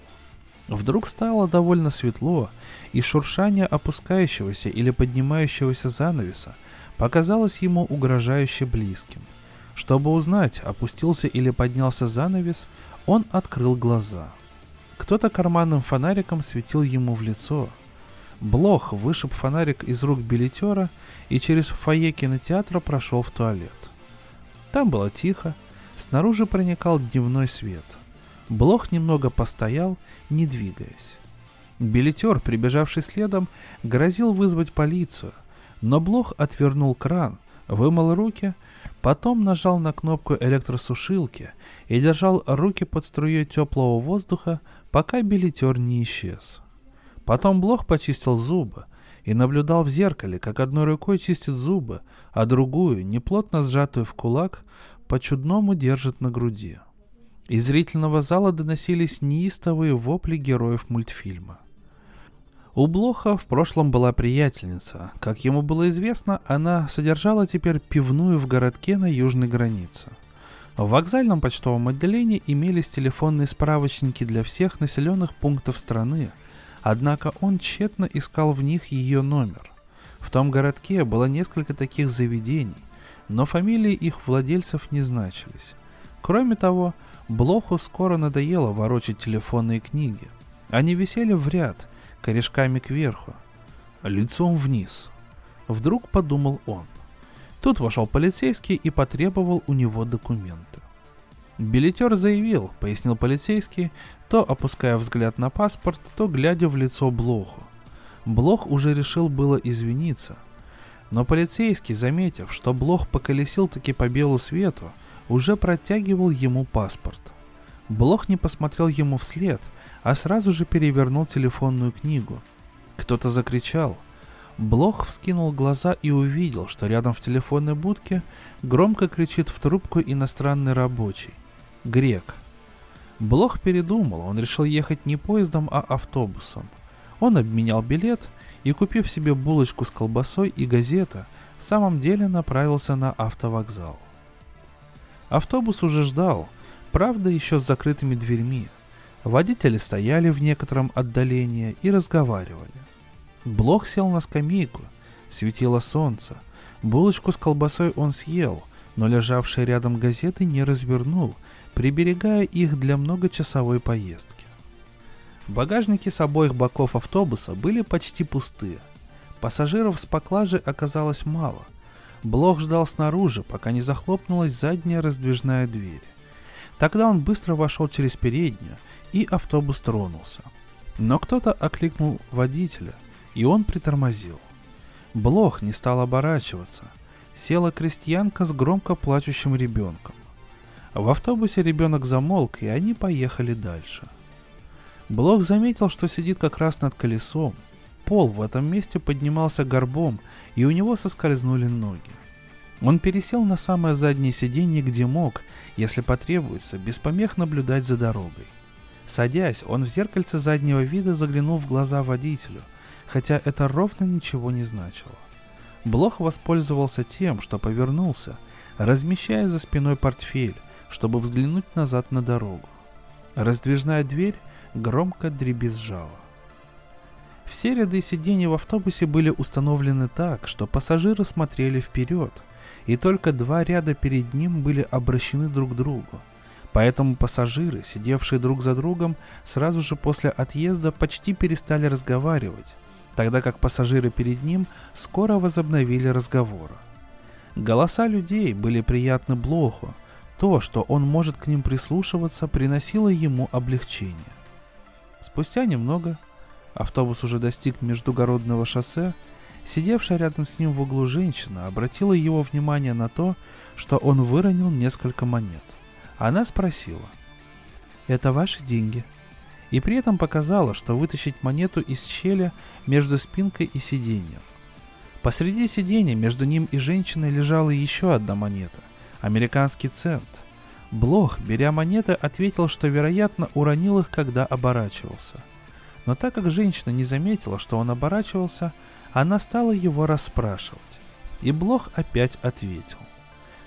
Вдруг стало довольно светло, и шуршание опускающегося или поднимающегося занавеса показалось ему угрожающе близким. Чтобы узнать, опустился или поднялся занавес, он открыл глаза. Кто-то карманным фонариком светил ему в лицо. Блох вышиб фонарик из рук билетера и через фойе кинотеатра прошел в туалет. Там было тихо, снаружи проникал дневной свет. Блох немного постоял, не двигаясь. Билетер, прибежавший следом, грозил вызвать полицию, но Блох отвернул кран, вымыл руки, потом нажал на кнопку электросушилки и держал руки под струей теплого воздуха, пока билетер не исчез. Потом Блох почистил зубы и наблюдал в зеркале, как одной рукой чистит зубы, а другую, неплотно сжатую в кулак, по-чудному держит на груди. Из зрительного зала доносились неистовые вопли героев мультфильма. У Блоха в прошлом была приятельница. Как ему было известно, она содержала теперь пивную в городке на южной границе. В вокзальном почтовом отделении имелись телефонные справочники для всех населенных пунктов страны, однако он тщетно искал в них ее номер. В том городке было несколько таких заведений, но фамилии их владельцев не значились. Кроме того, Блоху скоро надоело ворочать телефонные книги. Они висели в ряд – корешками кверху, лицом вниз. Вдруг подумал он. Тут вошел полицейский и потребовал у него документы. Билетер заявил, пояснил полицейский, то опуская взгляд на паспорт, то глядя в лицо Блоху. Блох уже решил было извиниться, но полицейский, заметив, что Блох поколесил таки по белу свету, уже протягивал ему паспорт. Блох не посмотрел ему вслед, а сразу же перевернул телефонную книгу. Кто-то закричал. Блох вскинул глаза и увидел, что рядом в телефонной будке громко кричит в трубку иностранный рабочий. Грек. Блох передумал, он решил ехать не поездом, а автобусом. Он обменял билет и, купив себе булочку с колбасой и газета, в самом деле направился на автовокзал. Автобус уже ждал, правда еще с закрытыми дверьми – Водители стояли в некотором отдалении и разговаривали. Блох сел на скамейку, светило солнце. Булочку с колбасой он съел, но лежавшие рядом газеты не развернул, приберегая их для многочасовой поездки. Багажники с обоих боков автобуса были почти пустые. Пассажиров с поклажи оказалось мало. Блох ждал снаружи, пока не захлопнулась задняя раздвижная дверь. Тогда он быстро вошел через переднюю и автобус тронулся. Но кто-то окликнул водителя, и он притормозил. Блох не стал оборачиваться. Села крестьянка с громко плачущим ребенком. В автобусе ребенок замолк, и они поехали дальше. Блох заметил, что сидит как раз над колесом. Пол в этом месте поднимался горбом, и у него соскользнули ноги. Он пересел на самое заднее сиденье, где мог, если потребуется, без помех наблюдать за дорогой. Садясь, он в зеркальце заднего вида заглянул в глаза водителю, хотя это ровно ничего не значило. Блох воспользовался тем, что повернулся, размещая за спиной портфель, чтобы взглянуть назад на дорогу. Раздвижная дверь громко дребезжала. Все ряды сидений в автобусе были установлены так, что пассажиры смотрели вперед, и только два ряда перед ним были обращены друг к другу – Поэтому пассажиры, сидевшие друг за другом, сразу же после отъезда почти перестали разговаривать, тогда как пассажиры перед ним скоро возобновили разговоры. Голоса людей были приятны Блоху. То, что он может к ним прислушиваться, приносило ему облегчение. Спустя немного автобус уже достиг междугородного шоссе, сидевшая рядом с ним в углу женщина обратила его внимание на то, что он выронил несколько монет. Она спросила, «Это ваши деньги?» И при этом показала, что вытащить монету из щели между спинкой и сиденьем. Посреди сиденья между ним и женщиной лежала еще одна монета – американский цент. Блох, беря монеты, ответил, что, вероятно, уронил их, когда оборачивался. Но так как женщина не заметила, что он оборачивался, она стала его расспрашивать. И Блох опять ответил.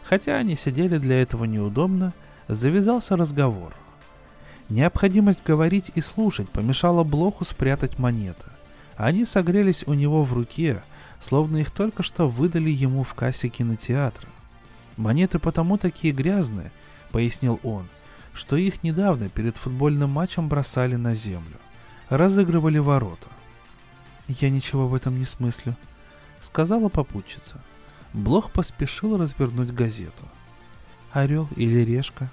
Хотя они сидели для этого неудобно, завязался разговор. Необходимость говорить и слушать помешала Блоху спрятать монеты. Они согрелись у него в руке – словно их только что выдали ему в кассе кинотеатра. «Монеты потому такие грязные», — пояснил он, что их недавно перед футбольным матчем бросали на землю. Разыгрывали ворота. «Я ничего в этом не смыслю», — сказала попутчица. Блох поспешил развернуть газету. «Орел или решка?»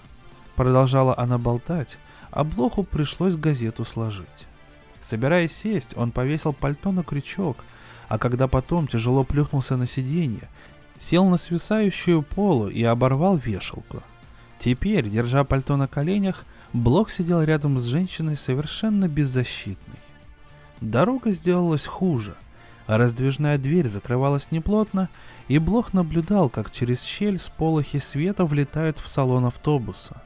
Продолжала она болтать, а Блоху пришлось газету сложить. Собираясь сесть, он повесил пальто на крючок — а когда потом тяжело плюхнулся на сиденье, сел на свисающую полу и оборвал вешалку. Теперь, держа пальто на коленях, Блок сидел рядом с женщиной совершенно беззащитной. Дорога сделалась хуже, а раздвижная дверь закрывалась неплотно, и Блох наблюдал, как через щель сполохи света влетают в салон автобуса.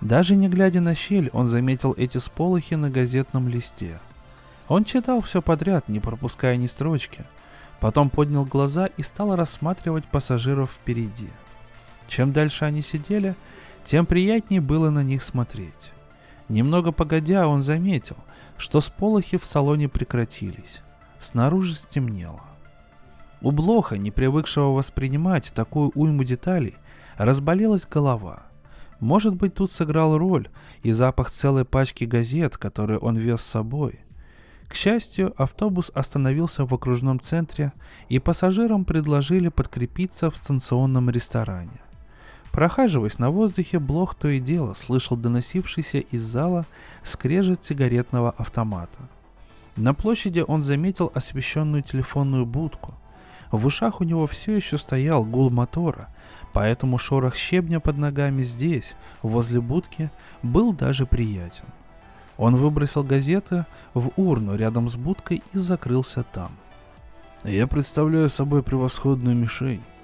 Даже не глядя на щель, он заметил эти сполохи на газетном листе – он читал все подряд, не пропуская ни строчки. Потом поднял глаза и стал рассматривать пассажиров впереди. Чем дальше они сидели, тем приятнее было на них смотреть. Немного погодя, он заметил, что сполохи в салоне прекратились. Снаружи стемнело. У Блоха, не привыкшего воспринимать такую уйму деталей, разболелась голова. Может быть, тут сыграл роль и запах целой пачки газет, которые он вез с собой – к счастью, автобус остановился в окружном центре, и пассажирам предложили подкрепиться в станционном ресторане. Прохаживаясь на воздухе, Блох то и дело слышал доносившийся из зала скрежет сигаретного автомата. На площади он заметил освещенную телефонную будку. В ушах у него все еще стоял гул мотора, поэтому шорох щебня под ногами здесь, возле будки, был даже приятен. Он выбросил газеты в урну рядом с будкой и закрылся там. «Я представляю собой превосходную мишень», —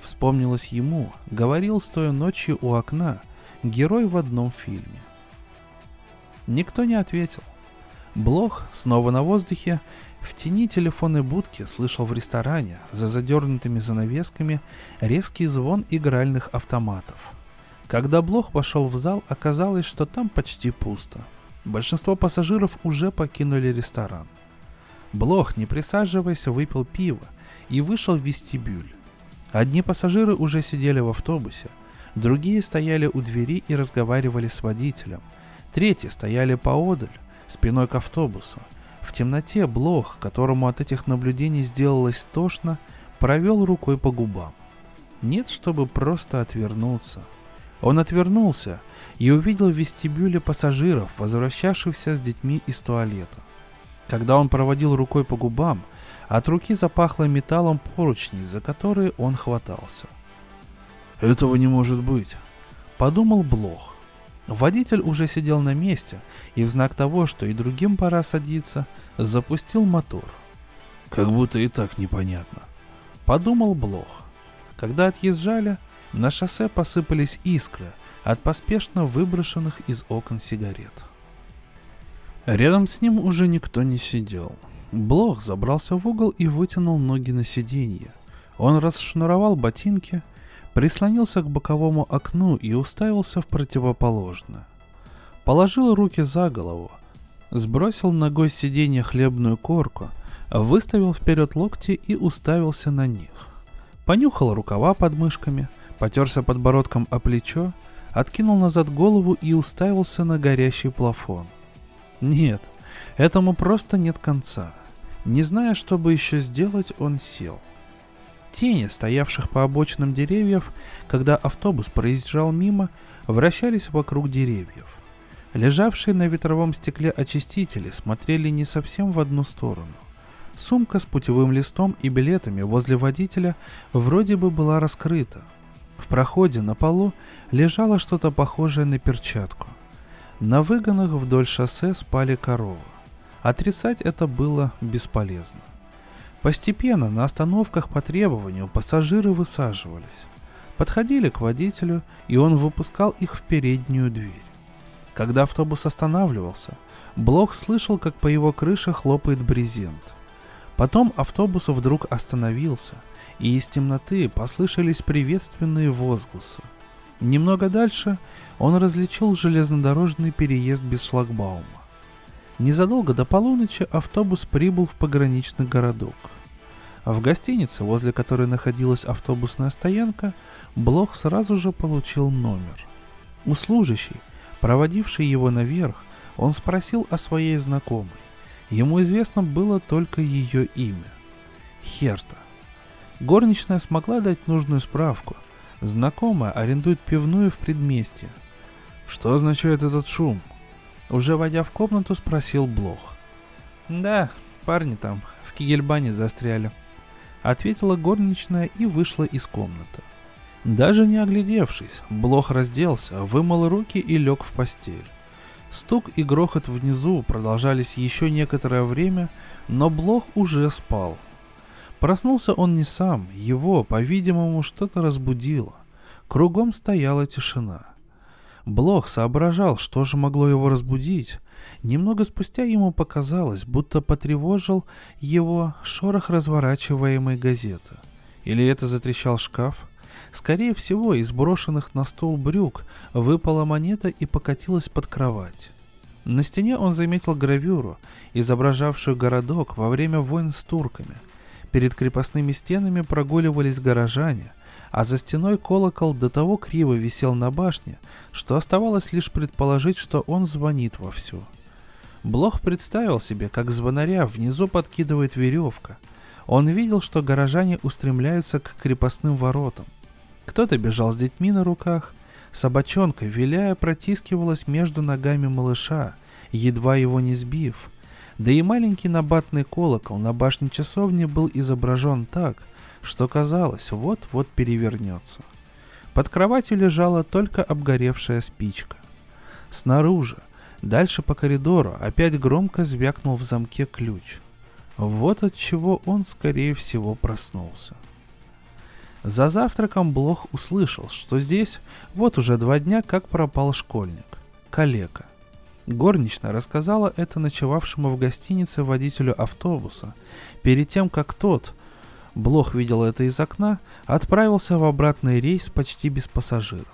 вспомнилось ему, говорил, стоя ночью у окна, герой в одном фильме. Никто не ответил. Блох, снова на воздухе, в тени телефонной будки слышал в ресторане за задернутыми занавесками резкий звон игральных автоматов. Когда Блох пошел в зал, оказалось, что там почти пусто — Большинство пассажиров уже покинули ресторан. Блох, не присаживаясь, выпил пиво и вышел в вестибюль. Одни пассажиры уже сидели в автобусе, другие стояли у двери и разговаривали с водителем, третьи стояли поодаль, спиной к автобусу. В темноте Блох, которому от этих наблюдений сделалось тошно, провел рукой по губам. Нет, чтобы просто отвернуться. Он отвернулся и увидел в вестибюле пассажиров, возвращавшихся с детьми из туалета. Когда он проводил рукой по губам, от руки запахло металлом поручней, за которые он хватался. «Этого не может быть», — подумал Блох. Водитель уже сидел на месте и в знак того, что и другим пора садиться, запустил мотор. «Как будто и так непонятно», — подумал Блох. Когда отъезжали, на шоссе посыпались искры — от поспешно выброшенных из окон сигарет. Рядом с ним уже никто не сидел. Блох забрался в угол и вытянул ноги на сиденье. Он расшнуровал ботинки, прислонился к боковому окну и уставился в противоположное. Положил руки за голову, сбросил ногой с сиденья хлебную корку, выставил вперед локти и уставился на них. Понюхал рукава под мышками, потерся подбородком о плечо откинул назад голову и уставился на горящий плафон. Нет, этому просто нет конца. Не зная, что бы еще сделать, он сел. Тени, стоявших по обочинам деревьев, когда автобус проезжал мимо, вращались вокруг деревьев. Лежавшие на ветровом стекле очистители смотрели не совсем в одну сторону. Сумка с путевым листом и билетами возле водителя вроде бы была раскрыта. В проходе на полу лежало что-то похожее на перчатку. На выгонах вдоль шоссе спали коровы. Отрицать это было бесполезно. Постепенно на остановках по требованию пассажиры высаживались. Подходили к водителю, и он выпускал их в переднюю дверь. Когда автобус останавливался, Блок слышал, как по его крыше хлопает брезент. Потом автобус вдруг остановился, и из темноты послышались приветственные возгласы. Немного дальше он различил железнодорожный переезд без шлагбаума. Незадолго до полуночи автобус прибыл в пограничный городок. В гостинице, возле которой находилась автобусная стоянка, Блох сразу же получил номер. У служащей, проводившей его наверх, он спросил о своей знакомой. Ему известно было только ее имя – Херта. Горничная смогла дать нужную справку. Знакомая арендует пивную в предместье. Что означает этот шум? Уже войдя в комнату, спросил Блох. «Да, парни там в Кигельбане застряли», — ответила горничная и вышла из комнаты. Даже не оглядевшись, Блох разделся, вымыл руки и лег в постель. Стук и грохот внизу продолжались еще некоторое время, но Блох уже спал. Проснулся он не сам, его, по-видимому, что-то разбудило. Кругом стояла тишина. Блох соображал, что же могло его разбудить. Немного спустя ему показалось, будто потревожил его шорох разворачиваемой газеты. Или это затрещал шкаф? Скорее всего, из брошенных на стол брюк выпала монета и покатилась под кровать. На стене он заметил гравюру, изображавшую городок во время войн с турками. Перед крепостными стенами прогуливались горожане, а за стеной колокол до того криво висел на башне, что оставалось лишь предположить, что он звонит вовсю. Блох представил себе, как звонаря внизу подкидывает веревка. Он видел, что горожане устремляются к крепостным воротам. Кто-то бежал с детьми на руках, собачонка, виляя, протискивалась между ногами малыша, едва его не сбив. Да и маленький набатный колокол на башне часовни был изображен так – что казалось, вот-вот перевернется. Под кроватью лежала только обгоревшая спичка. Снаружи, дальше по коридору, опять громко звякнул в замке ключ. Вот от чего он, скорее всего, проснулся. За завтраком Блох услышал, что здесь вот уже два дня как пропал школьник, калека. Горничная рассказала это ночевавшему в гостинице водителю автобуса, перед тем, как тот, Блох видел это из окна, отправился в обратный рейс почти без пассажиров.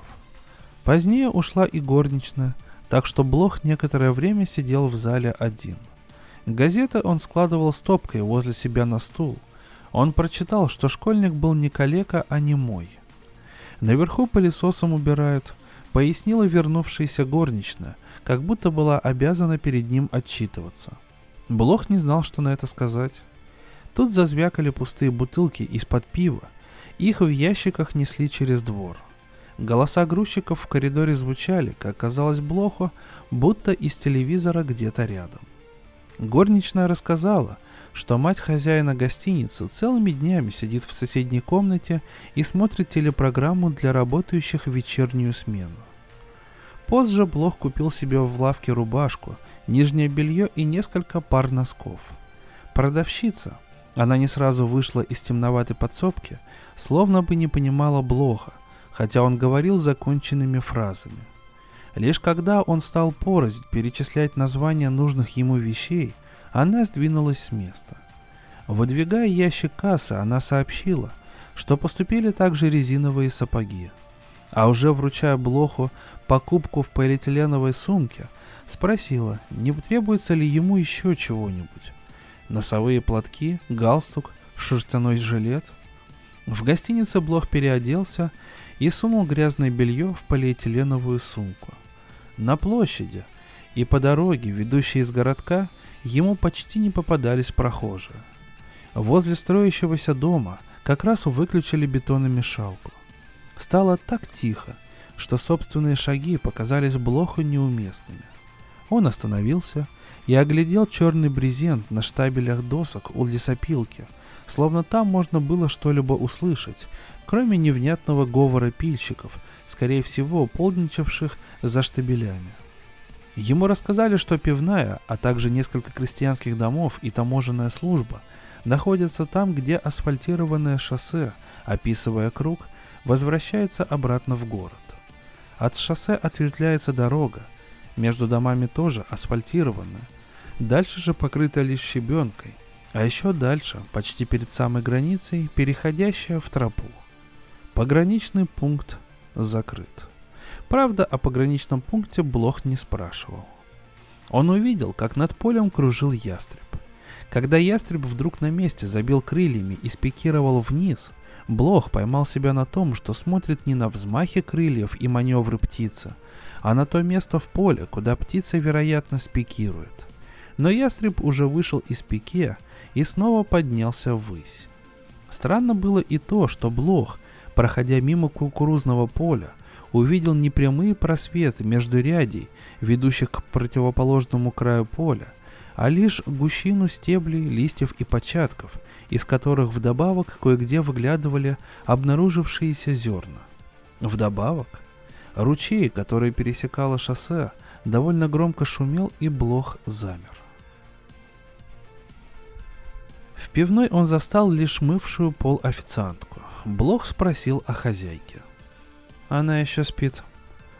Позднее ушла и горничная, так что Блох некоторое время сидел в зале один. Газеты он складывал стопкой возле себя на стул. Он прочитал, что школьник был не калека, а не мой. Наверху пылесосом убирают, пояснила вернувшаяся горничная, как будто была обязана перед ним отчитываться. Блох не знал, что на это сказать. Тут зазвякали пустые бутылки из-под пива. Их в ящиках несли через двор. Голоса грузчиков в коридоре звучали, как казалось Блоху, будто из телевизора где-то рядом. Горничная рассказала, что мать хозяина гостиницы целыми днями сидит в соседней комнате и смотрит телепрограмму для работающих в вечернюю смену. Позже Блох купил себе в лавке рубашку, нижнее белье и несколько пар носков. Продавщица, она не сразу вышла из темноватой подсобки, словно бы не понимала Блоха, хотя он говорил законченными фразами. Лишь когда он стал порознь перечислять названия нужных ему вещей, она сдвинулась с места. Выдвигая ящик кассы, она сообщила, что поступили также резиновые сапоги. А уже вручая Блоху покупку в полиэтиленовой сумке, спросила, не требуется ли ему еще чего-нибудь носовые платки, галстук, шерстяной жилет. В гостинице Блох переоделся и сунул грязное белье в полиэтиленовую сумку. На площади и по дороге, ведущей из городка, ему почти не попадались прохожие. Возле строящегося дома, как раз выключили бетономешалку. Стало так тихо, что собственные шаги показались Блоху неуместными. Он остановился оглядел черный брезент на штабелях досок у лесопилки, словно там можно было что-либо услышать, кроме невнятного говора пильщиков, скорее всего, полдничавших за штабелями. Ему рассказали, что пивная, а также несколько крестьянских домов и таможенная служба находятся там, где асфальтированное шоссе, описывая круг, возвращается обратно в город. От шоссе ответвляется дорога, между домами тоже асфальтированная, дальше же покрыта лишь щебенкой, а еще дальше, почти перед самой границей, переходящая в тропу. Пограничный пункт закрыт. Правда, о пограничном пункте Блох не спрашивал. Он увидел, как над полем кружил ястреб. Когда ястреб вдруг на месте забил крыльями и спикировал вниз, Блох поймал себя на том, что смотрит не на взмахи крыльев и маневры птицы, а на то место в поле, куда птица, вероятно, спикирует. Но ястреб уже вышел из пике и снова поднялся ввысь. Странно было и то, что Блох, проходя мимо кукурузного поля, увидел не прямые просветы между рядей, ведущих к противоположному краю поля, а лишь гущину стеблей, листьев и початков, из которых вдобавок кое-где выглядывали обнаружившиеся зерна. Вдобавок, ручей, который пересекало шоссе, довольно громко шумел и Блох замер. В пивной он застал лишь мывшую пол официантку. Блох спросил о хозяйке. Она еще спит.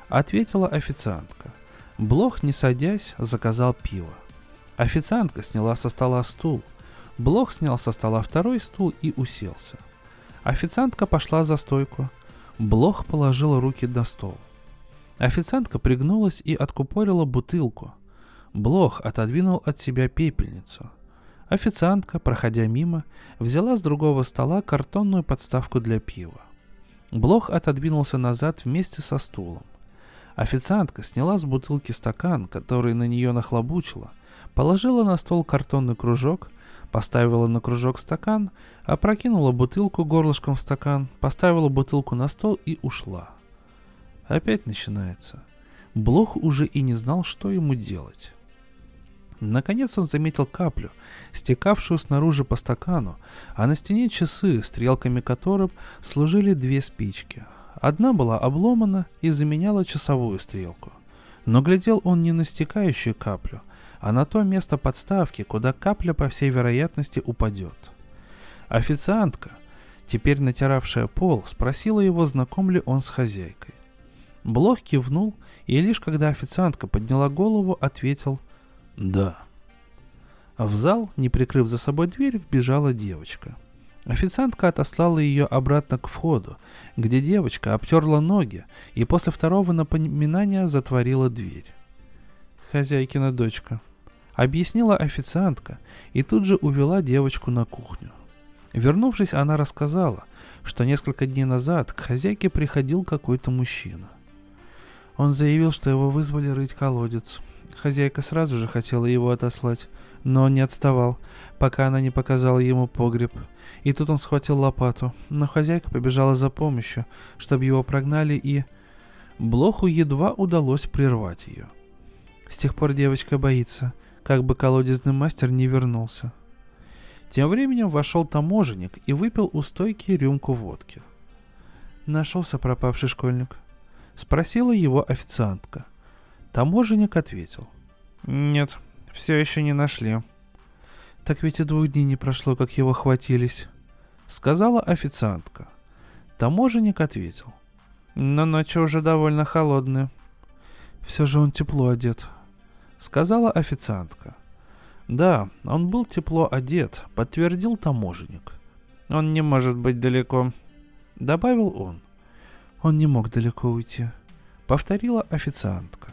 Ответила официантка. Блох, не садясь, заказал пиво. Официантка сняла со стола стул. Блох снял со стола второй стул и уселся. Официантка пошла за стойку. Блох положил руки на стол. Официантка пригнулась и откупорила бутылку. Блох отодвинул от себя пепельницу. Официантка, проходя мимо, взяла с другого стола картонную подставку для пива. Блох отодвинулся назад вместе со стулом. Официантка сняла с бутылки стакан, который на нее нахлобучила, положила на стол картонный кружок, поставила на кружок стакан, опрокинула бутылку горлышком в стакан, поставила бутылку на стол и ушла. Опять начинается. Блох уже и не знал, что ему делать. Наконец он заметил каплю, стекавшую снаружи по стакану, а на стене часы, стрелками которых служили две спички. Одна была обломана и заменяла часовую стрелку. Но глядел он не на стекающую каплю, а на то место подставки, куда капля, по всей вероятности, упадет. Официантка, теперь натиравшая пол, спросила его, знаком ли он с хозяйкой. Блох кивнул, и лишь когда официантка подняла голову, ответил «Да». В зал, не прикрыв за собой дверь, вбежала девочка. Официантка отослала ее обратно к входу, где девочка обтерла ноги и после второго напоминания затворила дверь. Хозяйкина дочка. Объяснила официантка и тут же увела девочку на кухню. Вернувшись, она рассказала, что несколько дней назад к хозяйке приходил какой-то мужчина. Он заявил, что его вызвали рыть колодец. Хозяйка сразу же хотела его отослать, но он не отставал, пока она не показала ему погреб. И тут он схватил лопату, но хозяйка побежала за помощью, чтобы его прогнали и... Блоху едва удалось прервать ее. С тех пор девочка боится, как бы колодезный мастер не вернулся. Тем временем вошел таможенник и выпил у стойки рюмку водки. Нашелся пропавший школьник. Спросила его официантка. Таможенник ответил. Нет, все еще не нашли. Так ведь и двух дней не прошло, как его хватились. Сказала официантка. Таможенник ответил. Но ночи уже довольно холодные. Все же он тепло одет. Сказала официантка. Да, он был тепло одет, подтвердил таможенник. Он не может быть далеко. Добавил он. Он не мог далеко уйти. Повторила официантка.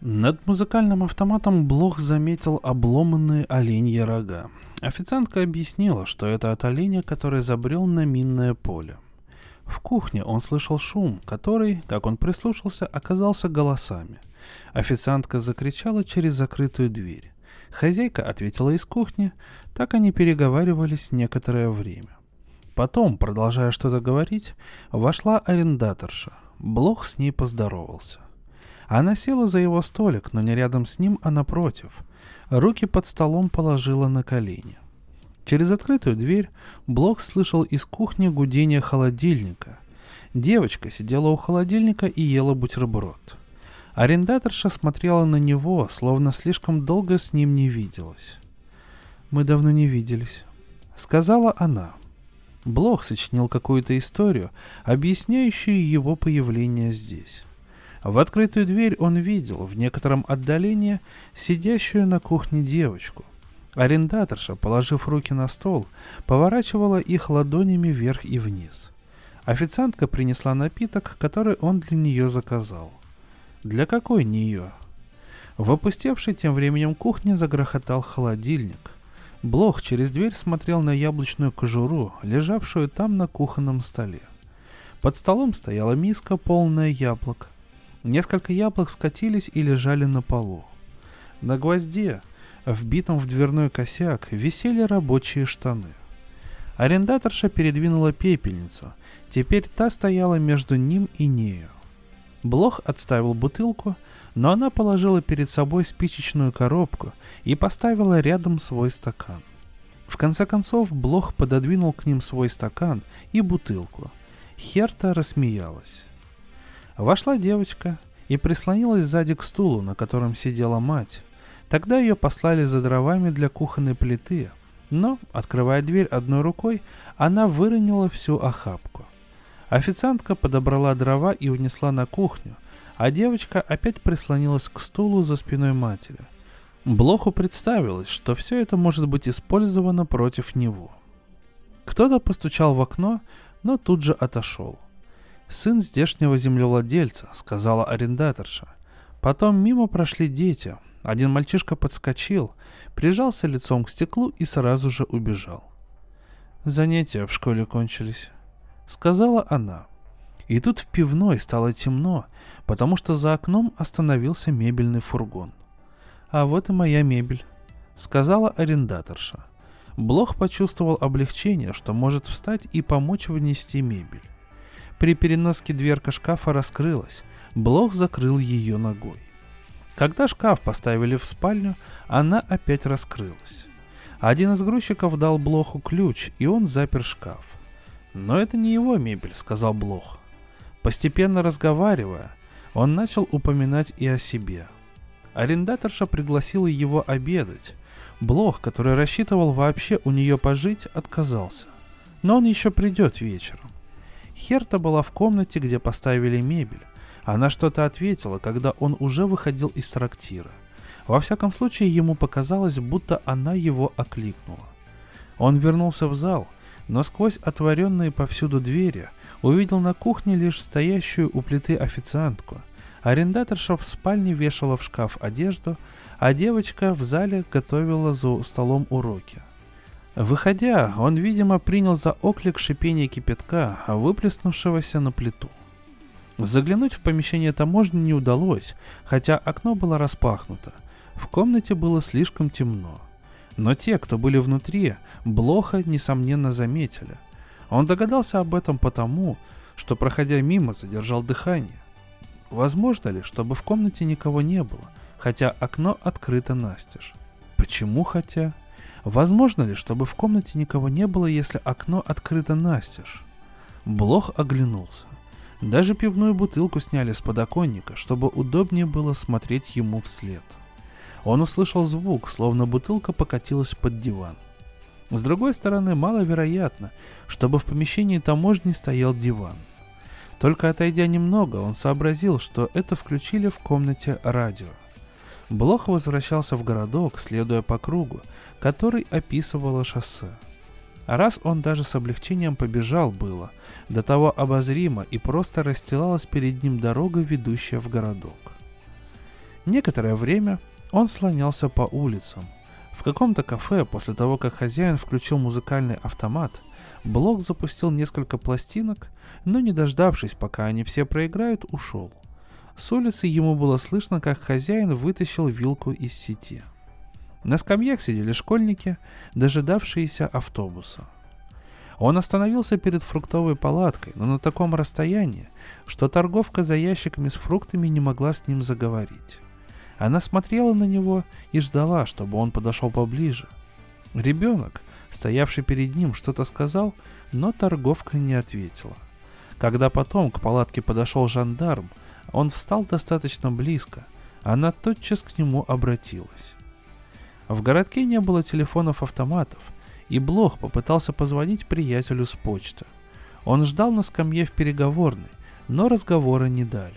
Над музыкальным автоматом Блох заметил обломанные оленьи рога. Официантка объяснила, что это от оленя, который забрел на минное поле. В кухне он слышал шум, который, как он прислушался, оказался голосами. Официантка закричала через закрытую дверь. Хозяйка ответила из кухни, так они переговаривались некоторое время. Потом, продолжая что-то говорить, вошла арендаторша. Блох с ней поздоровался. Она села за его столик, но не рядом с ним, а напротив. Руки под столом положила на колени. Через открытую дверь Блох слышал из кухни гудение холодильника. Девочка сидела у холодильника и ела бутерброд. Арендаторша смотрела на него, словно слишком долго с ним не виделась. «Мы давно не виделись», — сказала она. Блох сочинил какую-то историю, объясняющую его появление здесь. В открытую дверь он видел в некотором отдалении сидящую на кухне девочку. Арендаторша, положив руки на стол, поворачивала их ладонями вверх и вниз. Официантка принесла напиток, который он для нее заказал. Для какой нее? В опустевшей тем временем кухне загрохотал холодильник. Блох через дверь смотрел на яблочную кожуру, лежавшую там на кухонном столе. Под столом стояла миска, полная яблок. Несколько яблок скатились и лежали на полу. На гвозде, вбитом в дверной косяк, висели рабочие штаны. Арендаторша передвинула пепельницу. Теперь та стояла между ним и нею. Блох отставил бутылку, но она положила перед собой спичечную коробку и поставила рядом свой стакан. В конце концов, Блох пододвинул к ним свой стакан и бутылку. Херта рассмеялась. Вошла девочка и прислонилась сзади к стулу, на котором сидела мать. Тогда ее послали за дровами для кухонной плиты, но, открывая дверь одной рукой, она выронила всю охапку. Официантка подобрала дрова и унесла на кухню – а девочка опять прислонилась к стулу за спиной матери. Блоху представилось, что все это может быть использовано против него. Кто-то постучал в окно, но тут же отошел. «Сын здешнего землевладельца», — сказала арендаторша. Потом мимо прошли дети. Один мальчишка подскочил, прижался лицом к стеклу и сразу же убежал. «Занятия в школе кончились», — сказала она. И тут в пивной стало темно, потому что за окном остановился мебельный фургон. «А вот и моя мебель», — сказала арендаторша. Блох почувствовал облегчение, что может встать и помочь внести мебель. При переноске дверка шкафа раскрылась, Блох закрыл ее ногой. Когда шкаф поставили в спальню, она опять раскрылась. Один из грузчиков дал Блоху ключ, и он запер шкаф. «Но это не его мебель», — сказал Блох. Постепенно разговаривая, он начал упоминать и о себе. Арендаторша пригласила его обедать. Блох, который рассчитывал вообще у нее пожить, отказался. Но он еще придет вечером. Херта была в комнате, где поставили мебель. Она что-то ответила, когда он уже выходил из трактира. Во всяком случае, ему показалось, будто она его окликнула. Он вернулся в зал, но сквозь отворенные повсюду двери увидел на кухне лишь стоящую у плиты официантку. Арендаторша в спальне вешала в шкаф одежду, а девочка в зале готовила за столом уроки. Выходя, он, видимо, принял за оклик шипение кипятка, выплеснувшегося на плиту. Заглянуть в помещение таможни не удалось, хотя окно было распахнуто. В комнате было слишком темно. Но те, кто были внутри, Блоха, несомненно, заметили. Он догадался об этом потому, что, проходя мимо, задержал дыхание. Возможно ли, чтобы в комнате никого не было, хотя окно открыто настежь? Почему хотя? Возможно ли, чтобы в комнате никого не было, если окно открыто настежь? Блох оглянулся. Даже пивную бутылку сняли с подоконника, чтобы удобнее было смотреть ему вслед. Он услышал звук, словно бутылка покатилась под диван. С другой стороны, маловероятно, чтобы в помещении таможни стоял диван. Только отойдя немного, он сообразил, что это включили в комнате радио. Блох возвращался в городок, следуя по кругу, который описывало шоссе. А раз он даже с облегчением побежал было, до того обозримо и просто расстилалась перед ним дорога, ведущая в городок. Некоторое время он слонялся по улицам. В каком-то кафе, после того, как хозяин включил музыкальный автомат, Блок запустил несколько пластинок, но не дождавшись, пока они все проиграют, ушел. С улицы ему было слышно, как хозяин вытащил вилку из сети. На скамьях сидели школьники, дожидавшиеся автобуса. Он остановился перед фруктовой палаткой, но на таком расстоянии, что торговка за ящиками с фруктами не могла с ним заговорить. Она смотрела на него и ждала, чтобы он подошел поближе. Ребенок, стоявший перед ним, что-то сказал, но торговка не ответила. Когда потом к палатке подошел жандарм, он встал достаточно близко. Она тотчас к нему обратилась. В городке не было телефонов-автоматов, и Блох попытался позвонить приятелю с почты. Он ждал на скамье в переговорной, но разговора не дали.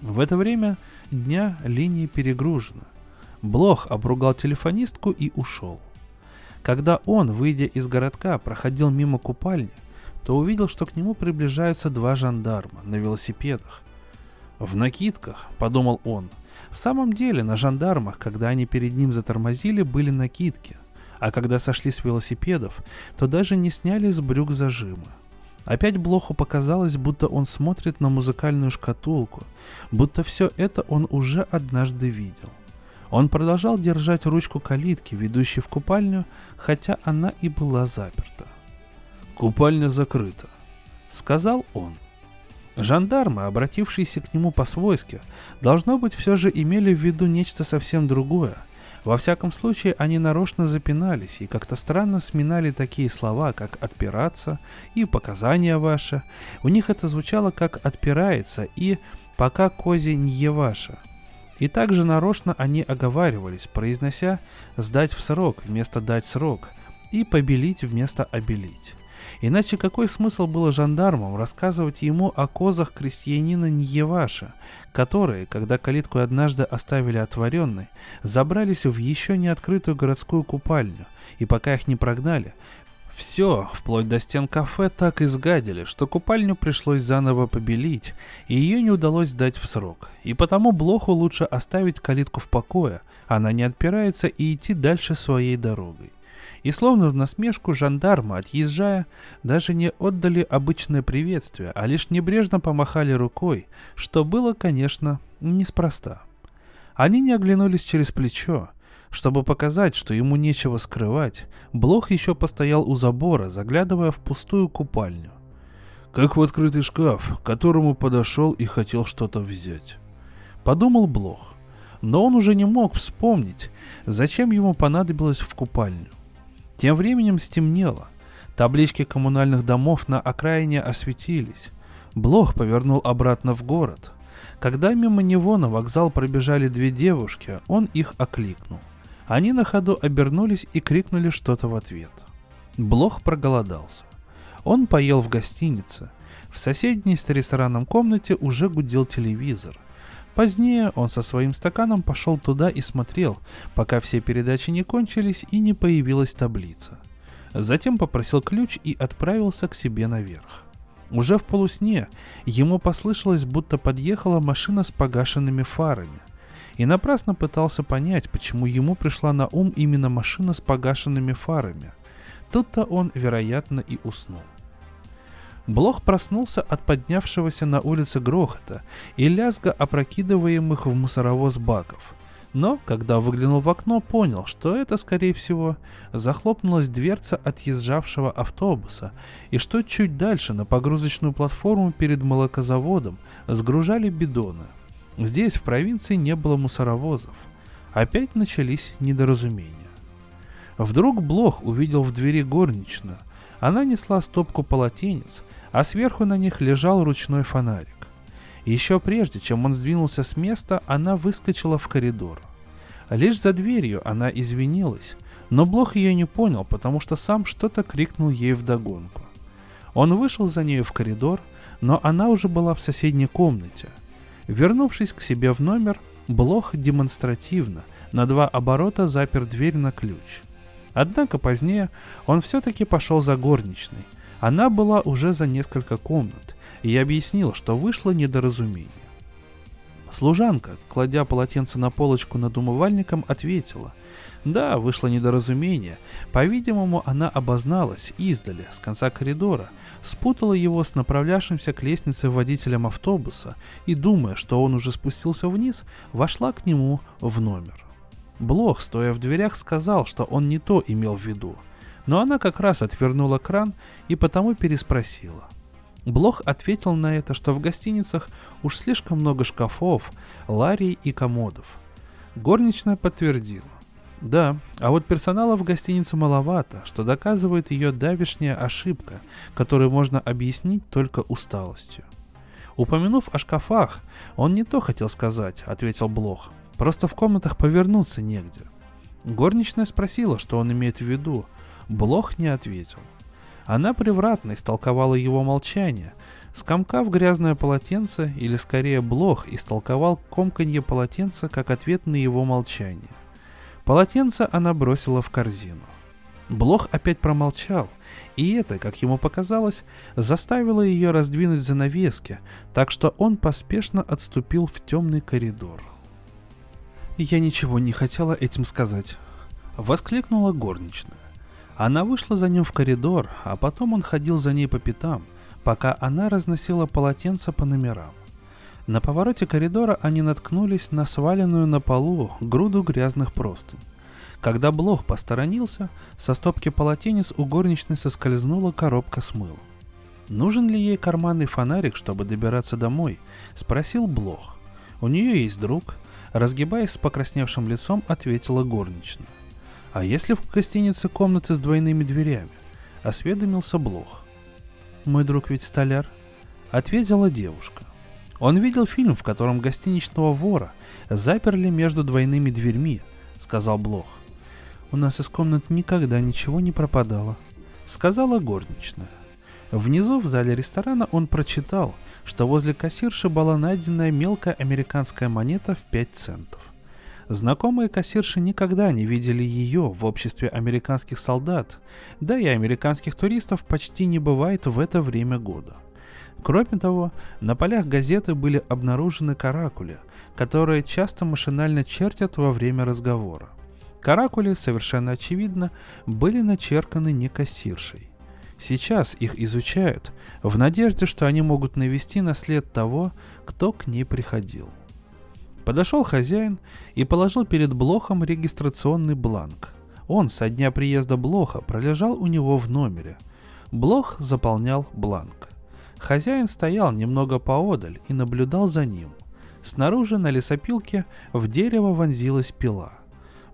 В это время дня линия перегружена. Блох обругал телефонистку и ушел. Когда он, выйдя из городка, проходил мимо купальни, то увидел, что к нему приближаются два жандарма на велосипедах. «В накидках», — подумал он. В самом деле, на жандармах, когда они перед ним затормозили, были накидки, а когда сошли с велосипедов, то даже не сняли с брюк зажимы. Опять Блоху показалось, будто он смотрит на музыкальную шкатулку, будто все это он уже однажды видел. Он продолжал держать ручку калитки, ведущей в купальню, хотя она и была заперта. «Купальня закрыта», — сказал он. Жандармы, обратившиеся к нему по-свойски, должно быть, все же имели в виду нечто совсем другое. Во всяком случае, они нарочно запинались и как-то странно сминали такие слова, как «отпираться» и «показания ваши». У них это звучало как «отпирается» и «пока кози не ваша». И также нарочно они оговаривались, произнося «сдать в срок» вместо «дать срок» и «побелить» вместо «обелить». Иначе какой смысл было жандармам рассказывать ему о козах крестьянина Ньеваша, которые, когда калитку однажды оставили отворенной, забрались в еще не открытую городскую купальню, и пока их не прогнали, все, вплоть до стен кафе, так изгадили, что купальню пришлось заново побелить, и ее не удалось сдать в срок. И потому Блоху лучше оставить калитку в покое, она не отпирается и идти дальше своей дорогой и словно в насмешку жандармы, отъезжая, даже не отдали обычное приветствие, а лишь небрежно помахали рукой, что было, конечно, неспроста. Они не оглянулись через плечо. Чтобы показать, что ему нечего скрывать, Блох еще постоял у забора, заглядывая в пустую купальню. Как в открытый шкаф, к которому подошел и хотел что-то взять. Подумал Блох. Но он уже не мог вспомнить, зачем ему понадобилось в купальню. Тем временем стемнело. Таблички коммунальных домов на окраине осветились. Блох повернул обратно в город. Когда мимо него на вокзал пробежали две девушки, он их окликнул. Они на ходу обернулись и крикнули что-то в ответ. Блох проголодался. Он поел в гостинице. В соседней с рестораном комнате уже гудел телевизор. Позднее он со своим стаканом пошел туда и смотрел, пока все передачи не кончились и не появилась таблица. Затем попросил ключ и отправился к себе наверх. Уже в полусне ему послышалось, будто подъехала машина с погашенными фарами. И напрасно пытался понять, почему ему пришла на ум именно машина с погашенными фарами. Тут-то он, вероятно, и уснул. Блох проснулся от поднявшегося на улице грохота и лязга опрокидываемых в мусоровоз баков. Но, когда выглянул в окно, понял, что это, скорее всего, захлопнулась дверца отъезжавшего автобуса, и что чуть дальше на погрузочную платформу перед молокозаводом сгружали бидоны. Здесь, в провинции, не было мусоровозов. Опять начались недоразумения. Вдруг Блох увидел в двери горничную. Она несла стопку полотенец, а сверху на них лежал ручной фонарик. Еще прежде, чем он сдвинулся с места, она выскочила в коридор. Лишь за дверью она извинилась, но Блох ее не понял, потому что сам что-то крикнул ей вдогонку. Он вышел за нею в коридор, но она уже была в соседней комнате. Вернувшись к себе в номер, Блох демонстративно на два оборота запер дверь на ключ. Однако позднее он все-таки пошел за горничной, она была уже за несколько комнат, и я объяснил, что вышло недоразумение. Служанка, кладя полотенце на полочку над умывальником, ответила. Да, вышло недоразумение. По-видимому, она обозналась издали, с конца коридора, спутала его с направлявшимся к лестнице водителем автобуса и, думая, что он уже спустился вниз, вошла к нему в номер. Блох, стоя в дверях, сказал, что он не то имел в виду – Но она как раз отвернула кран и потому переспросила. Блох ответил на это, что в гостиницах уж слишком много шкафов, ларий и комодов. Горничная подтвердила. Да, а вот персонала в гостинице маловато, что доказывает ее давишняя ошибка, которую можно объяснить только усталостью. Упомянув о шкафах, он не то хотел сказать, ответил Блох. Просто в комнатах повернуться негде. Горничная спросила, что он имеет в виду. Блох не ответил. Она превратно истолковала его молчание, скомкав грязное полотенце, или скорее Блох истолковал комканье полотенца как ответ на его молчание. Полотенце она бросила в корзину. Блох опять промолчал, и это, как ему показалось, заставило ее раздвинуть занавески, так что он поспешно отступил в темный коридор. «Я ничего не хотела этим сказать», — воскликнула горничная. Она вышла за ним в коридор, а потом он ходил за ней по пятам, пока она разносила полотенца по номерам. На повороте коридора они наткнулись на сваленную на полу груду грязных простынь. Когда Блох посторонился, со стопки полотенец у горничной соскользнула коробка с мылом. «Нужен ли ей карманный фонарик, чтобы добираться домой?» – спросил Блох. «У нее есть друг», – разгибаясь с покрасневшим лицом, ответила горничная. «А если в гостинице комнаты с двойными дверями?» – осведомился Блох. «Мой друг ведь столяр», – ответила девушка. Он видел фильм, в котором гостиничного вора заперли между двойными дверьми, сказал Блох. У нас из комнат никогда ничего не пропадало, сказала горничная. Внизу в зале ресторана он прочитал, что возле кассирши была найденная мелкая американская монета в 5 центов. Знакомые кассирши никогда не видели ее в обществе американских солдат, да и американских туристов почти не бывает в это время года – Кроме того, на полях газеты были обнаружены каракули, которые часто машинально чертят во время разговора. Каракули, совершенно очевидно, были начерканы не кассиршей. Сейчас их изучают, в надежде, что они могут навести на след того, кто к ней приходил. Подошел хозяин и положил перед Блохом регистрационный бланк. Он со дня приезда Блоха пролежал у него в номере. Блох заполнял бланк. Хозяин стоял немного поодаль и наблюдал за ним. Снаружи на лесопилке в дерево вонзилась пила.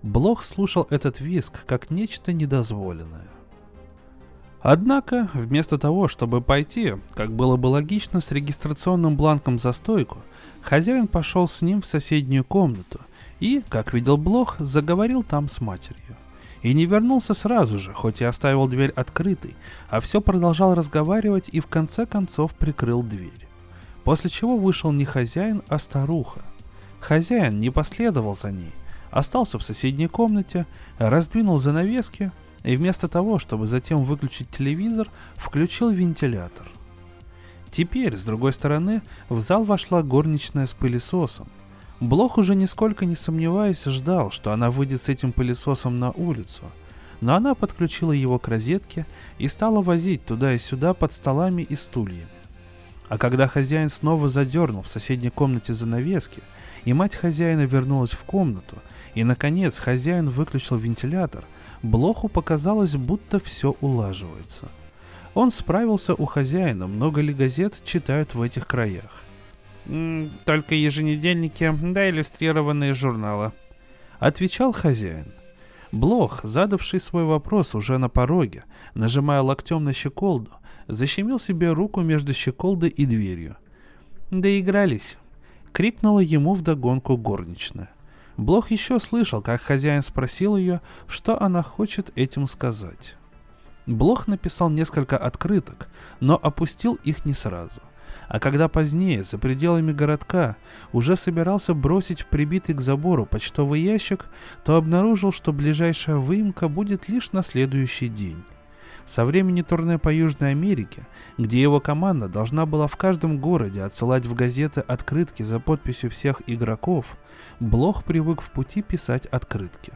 Блох слушал этот виск как нечто недозволенное. Однако, вместо того, чтобы пойти, как было бы логично, с регистрационным бланком за стойку, хозяин пошел с ним в соседнюю комнату и, как видел Блох, заговорил там с матерью и не вернулся сразу же, хоть и оставил дверь открытой, а все продолжал разговаривать и в конце концов прикрыл дверь. После чего вышел не хозяин, а старуха. Хозяин не последовал за ней, остался в соседней комнате, раздвинул занавески и вместо того, чтобы затем выключить телевизор, включил вентилятор. Теперь, с другой стороны, в зал вошла горничная с пылесосом – Блох уже нисколько не сомневаясь ждал, что она выйдет с этим пылесосом на улицу, но она подключила его к розетке и стала возить туда и сюда под столами и стульями. А когда хозяин снова задернул в соседней комнате занавески, и мать хозяина вернулась в комнату, и, наконец, хозяин выключил вентилятор, Блоху показалось, будто все улаживается. Он справился у хозяина, много ли газет читают в этих краях. «Только еженедельники, да иллюстрированные журналы», — отвечал хозяин. Блох, задавший свой вопрос уже на пороге, нажимая локтем на щеколду, защемил себе руку между щеколдой и дверью. «Доигрались!» — крикнула ему вдогонку горничная. Блох еще слышал, как хозяин спросил ее, что она хочет этим сказать. Блох написал несколько открыток, но опустил их не сразу — а когда позднее, за пределами городка, уже собирался бросить в прибитый к забору почтовый ящик, то обнаружил, что ближайшая выемка будет лишь на следующий день. Со времени турне по Южной Америке, где его команда должна была в каждом городе отсылать в газеты открытки за подписью всех игроков, Блох привык в пути писать открытки.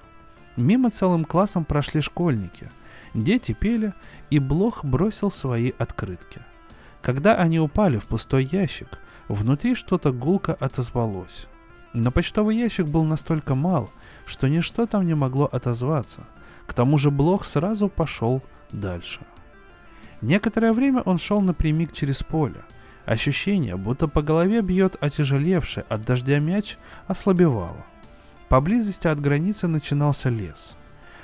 Мимо целым классом прошли школьники. Дети пели, и Блох бросил свои открытки. Когда они упали в пустой ящик, внутри что-то гулко отозвалось. Но почтовый ящик был настолько мал, что ничто там не могло отозваться. К тому же Блох сразу пошел дальше. Некоторое время он шел напрямик через поле. Ощущение, будто по голове бьет отяжелевший от дождя мяч, ослабевало. Поблизости от границы начинался лес.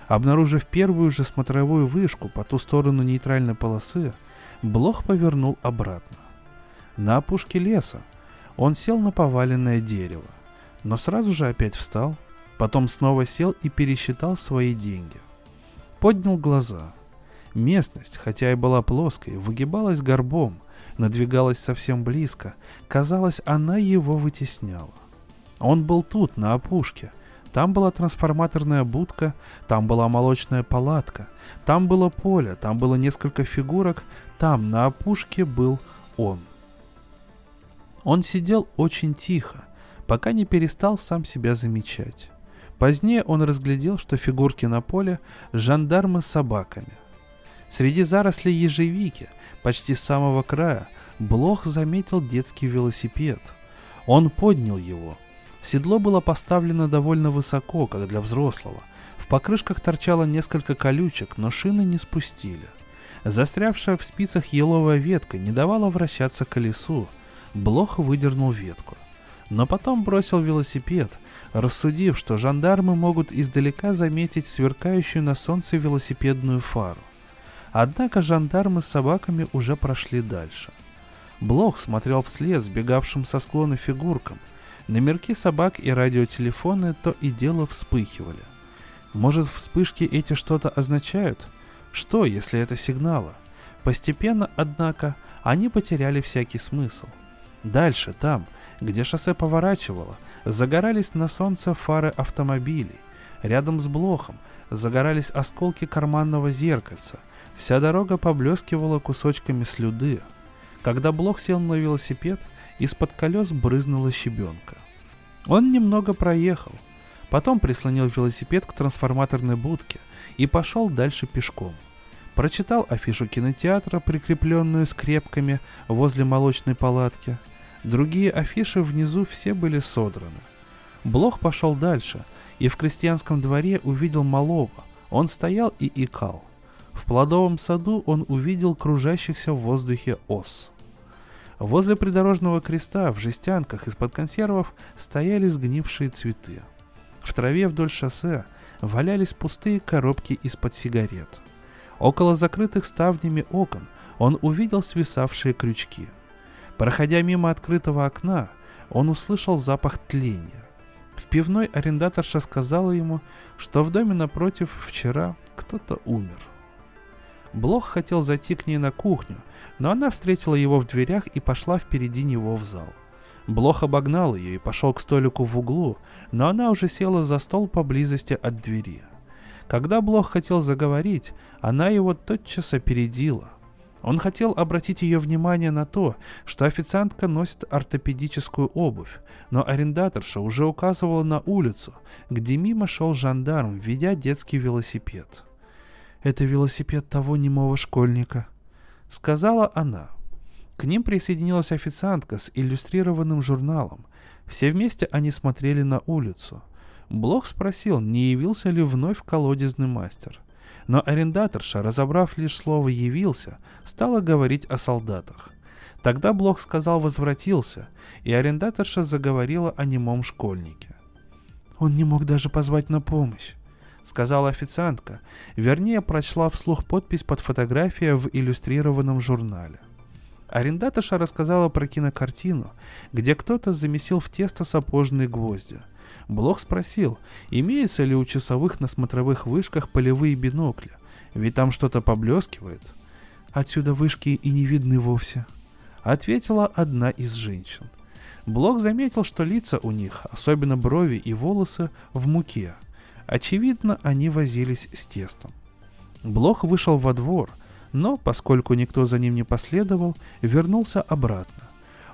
Обнаружив первую же смотровую вышку по ту сторону нейтральной полосы, Блох повернул обратно. На опушке леса он сел на поваленное дерево, но сразу же опять встал, потом снова сел и пересчитал свои деньги. Поднял глаза. Местность, хотя и была плоской, выгибалась горбом, надвигалась совсем близко, казалось, она его вытесняла. Он был тут, на опушке. Там была трансформаторная будка, там была молочная палатка, там было поле, там было несколько фигурок, там, на опушке, был он. Он сидел очень тихо, пока не перестал сам себя замечать. Позднее он разглядел, что фигурки на поле – жандармы с собаками. Среди зарослей ежевики, почти с самого края, Блох заметил детский велосипед. Он поднял его. Седло было поставлено довольно высоко, как для взрослого. В покрышках торчало несколько колючек, но шины не спустили. Застрявшая в спицах еловая ветка не давала вращаться колесу. Блох выдернул ветку но потом бросил велосипед, рассудив, что жандармы могут издалека заметить сверкающую на солнце велосипедную фару. Однако жандармы с собаками уже прошли дальше. Блох смотрел вслед сбегавшим со склона фигуркам. Номерки собак и радиотелефоны то и дело вспыхивали. Может, вспышки эти что-то означают? Что, если это сигналы? Постепенно, однако, они потеряли всякий смысл. Дальше, там, где шоссе поворачивало, загорались на солнце фары автомобилей. Рядом с блохом загорались осколки карманного зеркальца. Вся дорога поблескивала кусочками слюды. Когда блох сел на велосипед, из-под колес брызнула щебенка. Он немного проехал, потом прислонил велосипед к трансформаторной будке и пошел дальше пешком. Прочитал афишу кинотеатра, прикрепленную скрепками возле молочной палатки – Другие афиши внизу все были содраны. Блох пошел дальше и в крестьянском дворе увидел малого. Он стоял и икал. В плодовом саду он увидел кружащихся в воздухе ос. Возле придорожного креста в жестянках из-под консервов стояли сгнившие цветы. В траве вдоль шоссе валялись пустые коробки из-под сигарет. Около закрытых ставнями окон он увидел свисавшие крючки – Проходя мимо открытого окна, он услышал запах тления. В пивной арендаторша сказала ему, что в доме напротив вчера кто-то умер. Блох хотел зайти к ней на кухню, но она встретила его в дверях и пошла впереди него в зал. Блох обогнал ее и пошел к столику в углу, но она уже села за стол поблизости от двери. Когда Блох хотел заговорить, она его тотчас опередила. Он хотел обратить ее внимание на то, что официантка носит ортопедическую обувь, но арендаторша уже указывала на улицу, где мимо шел жандарм, ведя детский велосипед. «Это велосипед того немого школьника», — сказала она. К ним присоединилась официантка с иллюстрированным журналом. Все вместе они смотрели на улицу. Блок спросил, не явился ли вновь колодезный мастер. Но арендаторша, разобрав лишь слово «явился», стала говорить о солдатах. Тогда Блок сказал «возвратился», и арендаторша заговорила о немом школьнике. «Он не мог даже позвать на помощь», — сказала официантка, вернее, прочла вслух подпись под фотографией в иллюстрированном журнале. Арендаторша рассказала про кинокартину, где кто-то замесил в тесто сапожные гвозди — Блок спросил, имеется ли у часовых на смотровых вышках полевые бинокли, ведь там что-то поблескивает. Отсюда вышки и не видны вовсе, ответила одна из женщин. Блок заметил, что лица у них, особенно брови и волосы, в муке. Очевидно, они возились с тестом. Блок вышел во двор, но, поскольку никто за ним не последовал, вернулся обратно.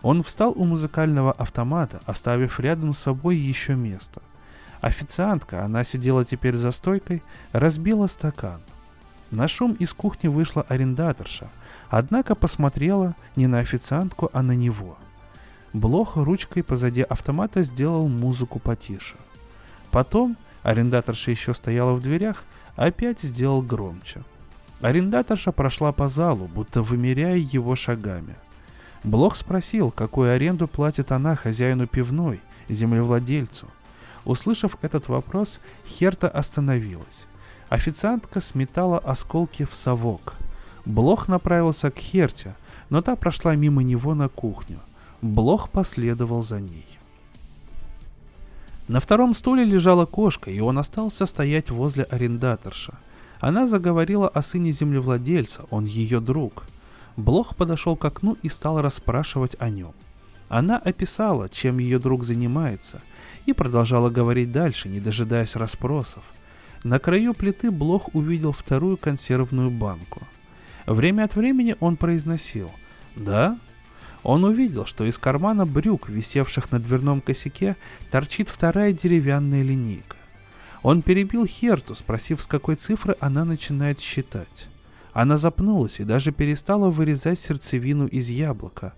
Он встал у музыкального автомата, оставив рядом с собой еще место. Официантка, она сидела теперь за стойкой, разбила стакан. На шум из кухни вышла арендаторша, однако посмотрела не на официантку, а на него. Блох ручкой позади автомата сделал музыку потише. Потом арендаторша еще стояла в дверях, опять сделал громче. Арендаторша прошла по залу, будто вымеряя его шагами. Блох спросил, какую аренду платит она хозяину пивной, землевладельцу. Услышав этот вопрос, Херта остановилась. Официантка сметала осколки в совок. Блох направился к Херте, но та прошла мимо него на кухню. Блох последовал за ней. На втором стуле лежала кошка, и он остался стоять возле арендаторша – она заговорила о сыне землевладельца, он ее друг. Блох подошел к окну и стал расспрашивать о нем. Она описала, чем ее друг занимается, и продолжала говорить дальше, не дожидаясь расспросов. На краю плиты Блох увидел вторую консервную банку. Время от времени он произносил «Да?». Он увидел, что из кармана брюк, висевших на дверном косяке, торчит вторая деревянная линейка. Он перебил Херту, спросив, с какой цифры она начинает считать. Она запнулась и даже перестала вырезать сердцевину из яблока.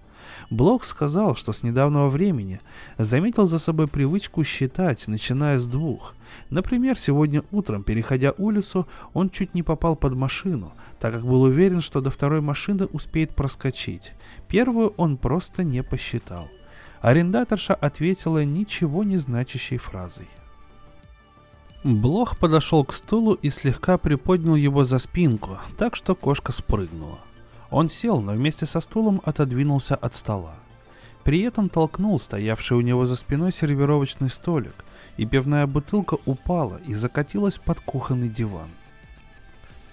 Блок сказал, что с недавнего времени заметил за собой привычку считать, начиная с двух. Например, сегодня утром, переходя улицу, он чуть не попал под машину, так как был уверен, что до второй машины успеет проскочить. Первую он просто не посчитал. Арендаторша ответила ничего не значащей фразой. Блох подошел к стулу и слегка приподнял его за спинку, так что кошка спрыгнула. Он сел, но вместе со стулом отодвинулся от стола. При этом толкнул стоявший у него за спиной сервировочный столик, и пивная бутылка упала и закатилась под кухонный диван.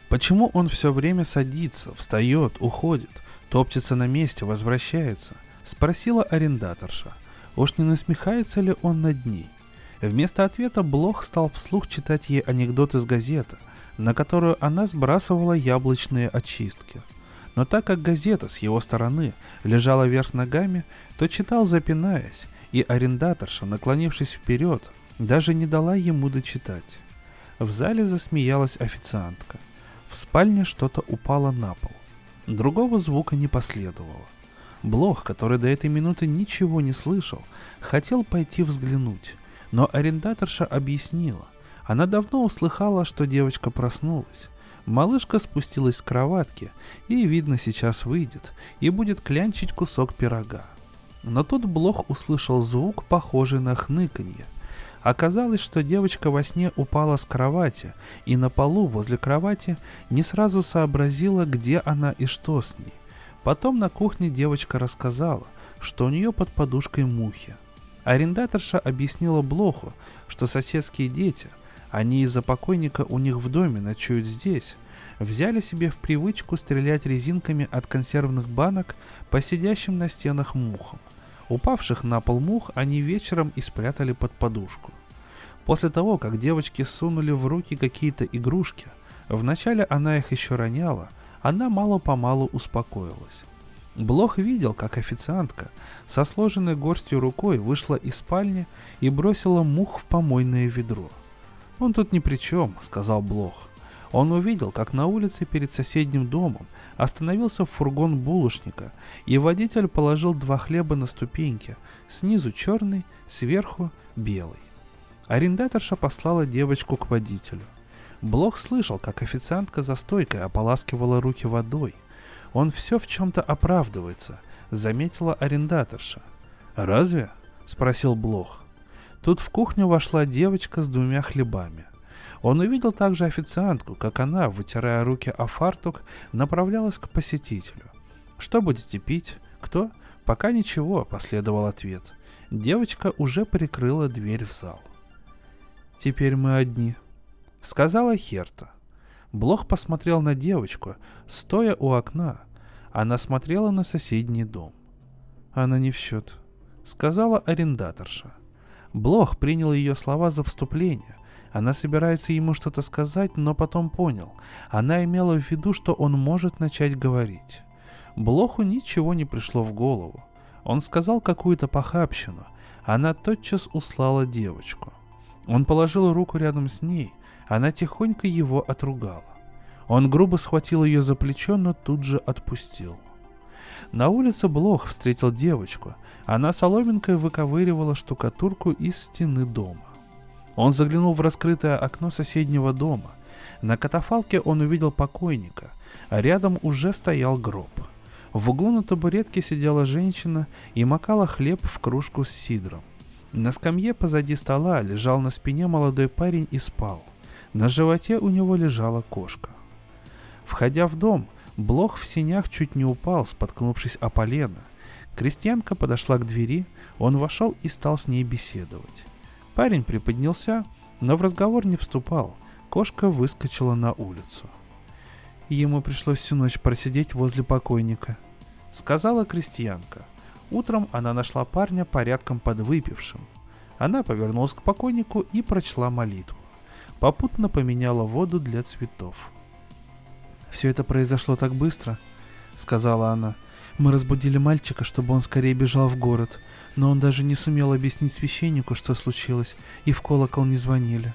Почему он все время садится, встает, уходит, топчется на месте, возвращается? Спросила арендаторша. Уж не насмехается ли он над ней? Вместо ответа Блох стал вслух читать ей анекдот из газеты, на которую она сбрасывала яблочные очистки. Но так как газета с его стороны лежала вверх ногами, то читал запинаясь, и арендаторша, наклонившись вперед, даже не дала ему дочитать. В зале засмеялась официантка. В спальне что-то упало на пол. Другого звука не последовало. Блох, который до этой минуты ничего не слышал, хотел пойти взглянуть, но арендаторша объяснила. Она давно услыхала, что девочка проснулась. Малышка спустилась с кроватки и, видно, сейчас выйдет и будет клянчить кусок пирога. Но тут Блох услышал звук, похожий на хныканье. Оказалось, что девочка во сне упала с кровати, и на полу возле кровати не сразу сообразила, где она и что с ней. Потом на кухне девочка рассказала, что у нее под подушкой мухи. Арендаторша объяснила Блоху, что соседские дети, они из-за покойника у них в доме ночуют здесь, взяли себе в привычку стрелять резинками от консервных банок по сидящим на стенах мухам. Упавших на пол мух они вечером и спрятали под подушку. После того, как девочки сунули в руки какие-то игрушки, вначале она их еще роняла, она мало-помалу успокоилась. Блох видел, как официантка со сложенной горстью рукой вышла из спальни и бросила мух в помойное ведро. «Он тут ни при чем», — сказал Блох. Он увидел, как на улице перед соседним домом остановился фургон булочника, и водитель положил два хлеба на ступеньки, снизу черный, сверху белый. Арендаторша послала девочку к водителю. Блох слышал, как официантка за стойкой ополаскивала руки водой — он все в чем-то оправдывается, заметила арендаторша. «Разве?» — спросил Блох. Тут в кухню вошла девочка с двумя хлебами. Он увидел также официантку, как она, вытирая руки о фартук, направлялась к посетителю. «Что будете пить? Кто?» «Пока ничего», — последовал ответ. Девочка уже прикрыла дверь в зал. «Теперь мы одни», — сказала Херта. Блох посмотрел на девочку, стоя у окна. Она смотрела на соседний дом. Она не в счет, сказала арендаторша. Блох принял ее слова за вступление. Она собирается ему что-то сказать, но потом понял. Она имела в виду, что он может начать говорить. Блоху ничего не пришло в голову. Он сказал какую-то похабщину. Она тотчас услала девочку. Он положил руку рядом с ней, она тихонько его отругала. Он грубо схватил ее за плечо, но тут же отпустил. На улице Блох встретил девочку. Она соломинкой выковыривала штукатурку из стены дома. Он заглянул в раскрытое окно соседнего дома. На катафалке он увидел покойника, а рядом уже стоял гроб. В углу на табуретке сидела женщина и макала хлеб в кружку с сидром. На скамье позади стола лежал на спине молодой парень и спал. На животе у него лежала кошка. Входя в дом, Блох в синях чуть не упал, споткнувшись о полено. Крестьянка подошла к двери, он вошел и стал с ней беседовать. Парень приподнялся, но в разговор не вступал. Кошка выскочила на улицу. Ему пришлось всю ночь просидеть возле покойника, сказала крестьянка. Утром она нашла парня порядком подвыпившим. Она повернулась к покойнику и прочла молитву. Попутно поменяла воду для цветов. «Все это произошло так быстро», — сказала она. «Мы разбудили мальчика, чтобы он скорее бежал в город, но он даже не сумел объяснить священнику, что случилось, и в колокол не звонили».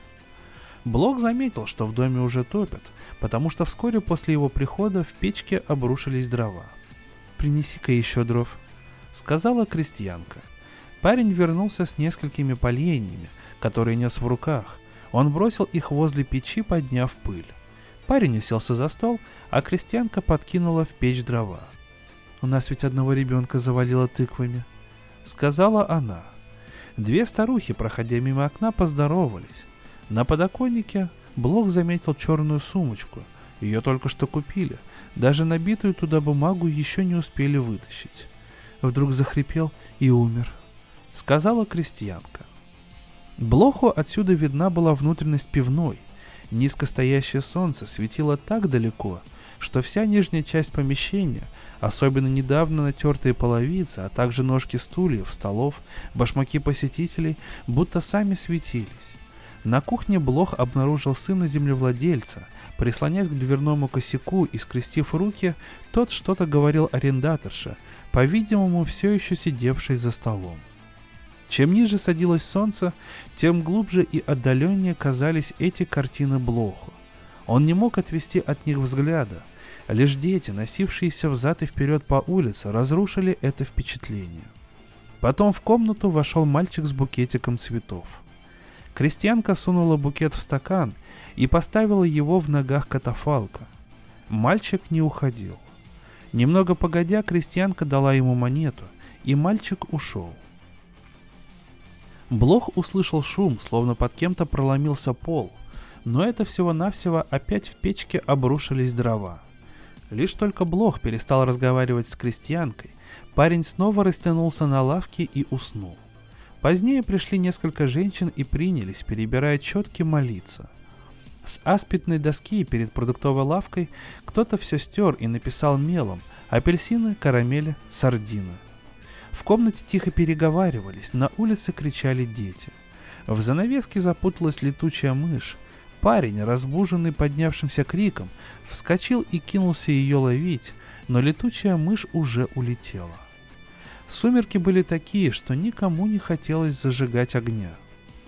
Блок заметил, что в доме уже топят, потому что вскоре после его прихода в печке обрушились дрова. «Принеси-ка еще дров», — сказала крестьянка. Парень вернулся с несколькими поленьями, которые нес в руках. Он бросил их возле печи, подняв пыль. Парень уселся за стол, а крестьянка подкинула в печь дрова. «У нас ведь одного ребенка завалило тыквами», — сказала она. Две старухи, проходя мимо окна, поздоровались. На подоконнике Блок заметил черную сумочку. Ее только что купили. Даже набитую туда бумагу еще не успели вытащить. Вдруг захрипел и умер. Сказала крестьянка. Блоху отсюда видна была внутренность пивной. Низкостоящее солнце светило так далеко, что вся нижняя часть помещения, особенно недавно натертые половицы, а также ножки стульев, столов, башмаки посетителей, будто сами светились. На кухне Блох обнаружил сына землевладельца. Прислонясь к дверному косяку и скрестив руки, тот что-то говорил арендаторше, по-видимому, все еще сидевшей за столом. Чем ниже садилось солнце, тем глубже и отдаленнее казались эти картины Блоху. Он не мог отвести от них взгляда. Лишь дети, носившиеся взад и вперед по улице, разрушили это впечатление. Потом в комнату вошел мальчик с букетиком цветов – Крестьянка сунула букет в стакан и поставила его в ногах катафалка. Мальчик не уходил. Немного погодя, крестьянка дала ему монету, и мальчик ушел. Блох услышал шум, словно под кем-то проломился пол, но это всего-навсего опять в печке обрушились дрова. Лишь только Блох перестал разговаривать с крестьянкой, парень снова растянулся на лавке и уснул. Позднее пришли несколько женщин и принялись, перебирая четки, молиться. С аспидной доски перед продуктовой лавкой кто-то все стер и написал мелом апельсины, карамели, сардины. В комнате тихо переговаривались, на улице кричали дети. В занавеске запуталась летучая мышь. Парень, разбуженный поднявшимся криком, вскочил и кинулся ее ловить, но летучая мышь уже улетела. Сумерки были такие, что никому не хотелось зажигать огня.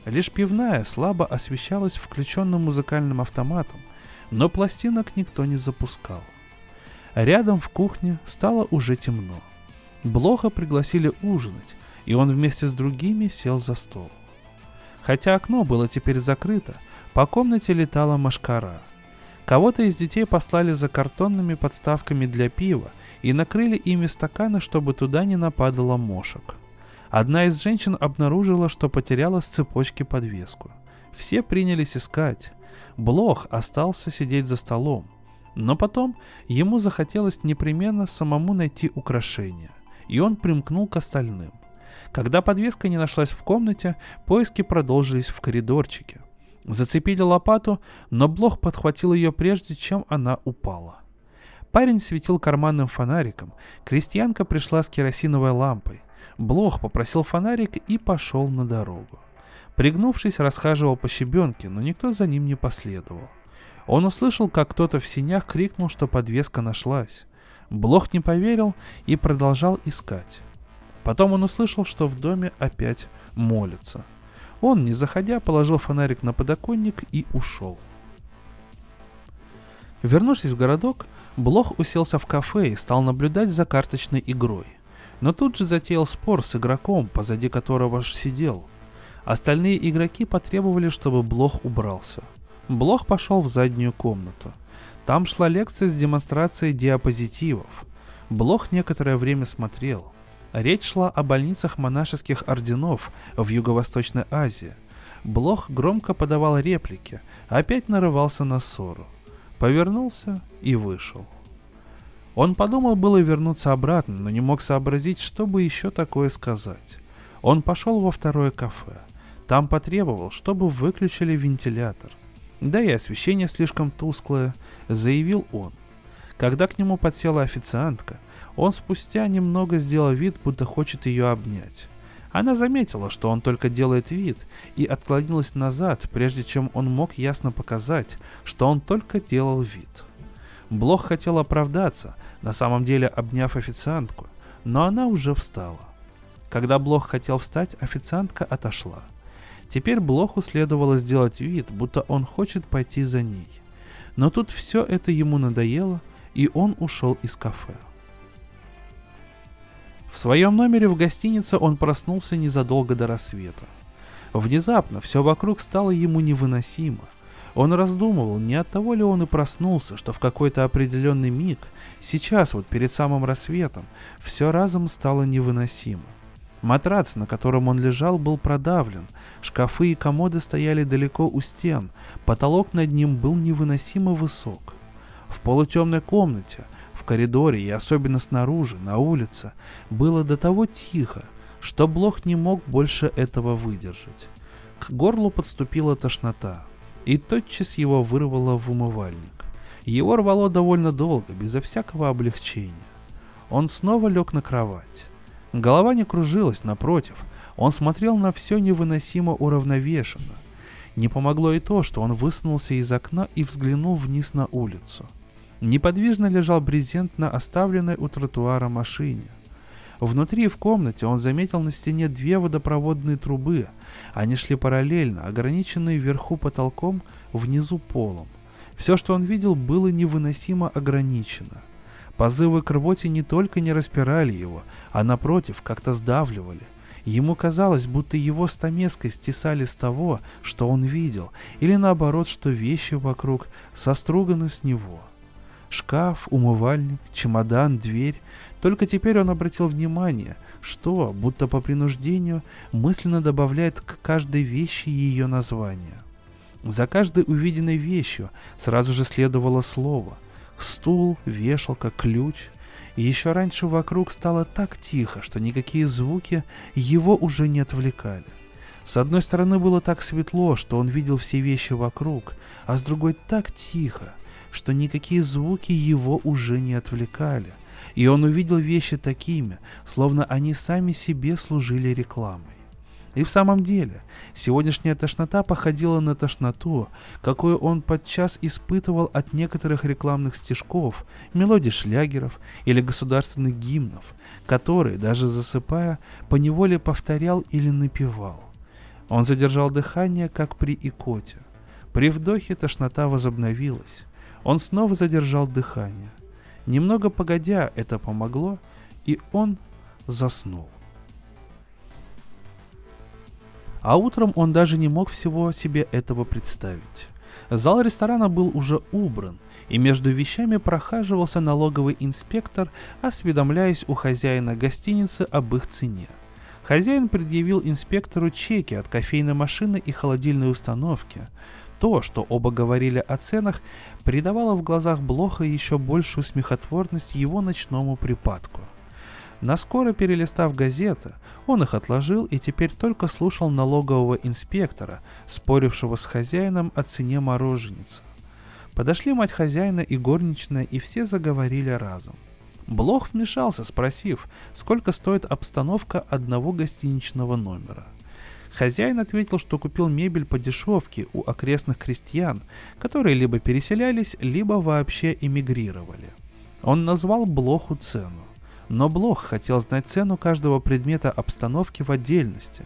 Лишь пивная слабо освещалась включенным музыкальным автоматом, но пластинок никто не запускал. Рядом в кухне стало уже темно. Блоха пригласили ужинать, и он вместе с другими сел за стол. Хотя окно было теперь закрыто, по комнате летала машкара. Кого-то из детей послали за картонными подставками для пива и накрыли ими стаканы, чтобы туда не нападало мошек. Одна из женщин обнаружила, что потеряла с цепочки подвеску. Все принялись искать. Блох остался сидеть за столом. Но потом ему захотелось непременно самому найти украшение, и он примкнул к остальным. Когда подвеска не нашлась в комнате, поиски продолжились в коридорчике. Зацепили лопату, но Блох подхватил ее прежде, чем она упала. Парень светил карманным фонариком, крестьянка пришла с керосиновой лампой. Блох попросил фонарик и пошел на дорогу. Пригнувшись, расхаживал по щебенке, но никто за ним не последовал. Он услышал, как кто-то в синях крикнул, что подвеска нашлась. Блох не поверил и продолжал искать. Потом он услышал, что в доме опять молятся. Он, не заходя, положил фонарик на подоконник и ушел. Вернувшись в городок, Блох уселся в кафе и стал наблюдать за карточной игрой. Но тут же затеял спор с игроком, позади которого сидел. Остальные игроки потребовали, чтобы Блох убрался. Блох пошел в заднюю комнату. Там шла лекция с демонстрацией диапозитивов. Блох некоторое время смотрел. Речь шла о больницах монашеских орденов в Юго-Восточной Азии. Блох громко подавал реплики, опять нарывался на ссору. Повернулся и вышел. Он подумал было вернуться обратно, но не мог сообразить, что бы еще такое сказать. Он пошел во второе кафе. Там потребовал, чтобы выключили вентилятор. Да и освещение слишком тусклое, заявил он. Когда к нему подсела официантка, он спустя немного сделал вид, будто хочет ее обнять. Она заметила, что он только делает вид, и отклонилась назад, прежде чем он мог ясно показать, что он только делал вид. Блох хотел оправдаться, на самом деле обняв официантку, но она уже встала. Когда Блох хотел встать, официантка отошла. Теперь Блоху следовало сделать вид, будто он хочет пойти за ней. Но тут все это ему надоело, и он ушел из кафе. В своем номере в гостинице он проснулся незадолго до рассвета. Внезапно все вокруг стало ему невыносимо. Он раздумывал, не от того ли он и проснулся, что в какой-то определенный миг, сейчас вот перед самым рассветом, все разом стало невыносимо. Матрац, на котором он лежал, был продавлен, шкафы и комоды стояли далеко у стен, потолок над ним был невыносимо высок. В полутемной комнате, в коридоре и особенно снаружи, на улице, было до того тихо, что Блох не мог больше этого выдержать. К горлу подступила тошнота и тотчас его вырвало в умывальник. Его рвало довольно долго, безо всякого облегчения. Он снова лег на кровать. Голова не кружилась, напротив, он смотрел на все невыносимо уравновешенно. Не помогло и то, что он высунулся из окна и взглянул вниз на улицу. Неподвижно лежал брезент на оставленной у тротуара машине. Внутри в комнате он заметил на стене две водопроводные трубы. Они шли параллельно, ограниченные вверху потолком, внизу полом. Все, что он видел, было невыносимо ограничено. Позывы к рвоте не только не распирали его, а напротив, как-то сдавливали. Ему казалось, будто его стамеской стесали с того, что он видел, или наоборот, что вещи вокруг соструганы с него. Шкаф, умывальник, чемодан, дверь только теперь он обратил внимание, что, будто по принуждению, мысленно добавляет к каждой вещи ее название. За каждой увиденной вещью сразу же следовало слово. Стул, вешалка, ключ. И еще раньше вокруг стало так тихо, что никакие звуки его уже не отвлекали. С одной стороны было так светло, что он видел все вещи вокруг, а с другой так тихо, что никакие звуки его уже не отвлекали – и он увидел вещи такими, словно они сами себе служили рекламой. И в самом деле, сегодняшняя тошнота походила на тошноту, какую он подчас испытывал от некоторых рекламных стишков, мелодий шлягеров или государственных гимнов, которые, даже засыпая, поневоле повторял или напевал. Он задержал дыхание, как при икоте. При вдохе тошнота возобновилась. Он снова задержал дыхание. Немного погодя это помогло, и он заснул. А утром он даже не мог всего себе этого представить. Зал ресторана был уже убран, и между вещами прохаживался налоговый инспектор, осведомляясь у хозяина гостиницы об их цене. Хозяин предъявил инспектору чеки от кофейной машины и холодильной установки, то, что оба говорили о ценах, придавало в глазах Блоха еще большую смехотворность его ночному припадку. Наскоро перелистав газеты, он их отложил и теперь только слушал налогового инспектора, спорившего с хозяином о цене мороженицы. Подошли мать хозяина и горничная, и все заговорили разом. Блох вмешался, спросив, сколько стоит обстановка одного гостиничного номера – Хозяин ответил, что купил мебель по дешевке у окрестных крестьян, которые либо переселялись, либо вообще эмигрировали. Он назвал Блоху цену. Но Блох хотел знать цену каждого предмета обстановки в отдельности.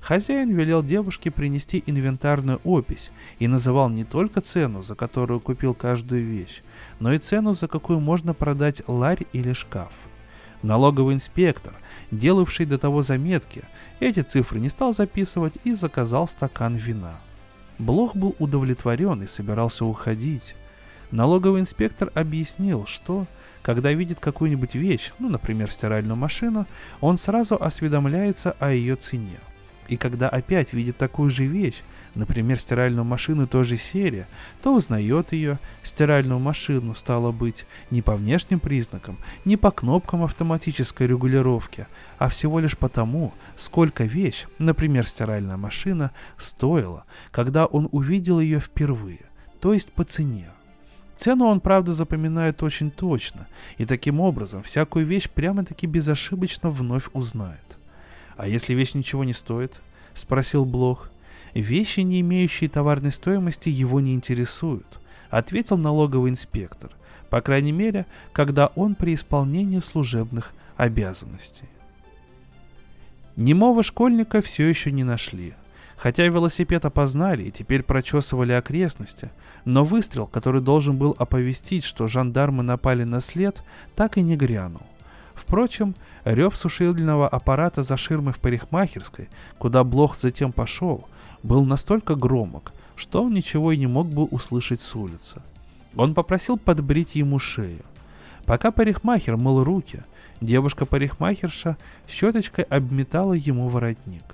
Хозяин велел девушке принести инвентарную опись и называл не только цену, за которую купил каждую вещь, но и цену, за какую можно продать ларь или шкаф. Налоговый инспектор, делавший до того заметки, эти цифры не стал записывать и заказал стакан вина. Блох был удовлетворен и собирался уходить. Налоговый инспектор объяснил, что, когда видит какую-нибудь вещь, ну, например, стиральную машину, он сразу осведомляется о ее цене. И когда опять видит такую же вещь, например, стиральную машину той же серии, то узнает ее, стиральную машину, стало быть, не по внешним признакам, не по кнопкам автоматической регулировки, а всего лишь потому, сколько вещь, например, стиральная машина, стоила, когда он увидел ее впервые, то есть по цене. Цену он, правда, запоминает очень точно, и таким образом всякую вещь прямо-таки безошибочно вновь узнает. «А если вещь ничего не стоит?» — спросил Блох. «Вещи, не имеющие товарной стоимости, его не интересуют», — ответил налоговый инспектор, по крайней мере, когда он при исполнении служебных обязанностей. Немого школьника все еще не нашли. Хотя велосипед опознали и теперь прочесывали окрестности, но выстрел, который должен был оповестить, что жандармы напали на след, так и не грянул. Впрочем, рев сушильного аппарата за ширмой в парикмахерской, куда Блох затем пошел, был настолько громок, что он ничего и не мог бы услышать с улицы. Он попросил подбрить ему шею. Пока парикмахер мыл руки, девушка-парикмахерша щеточкой обметала ему воротник.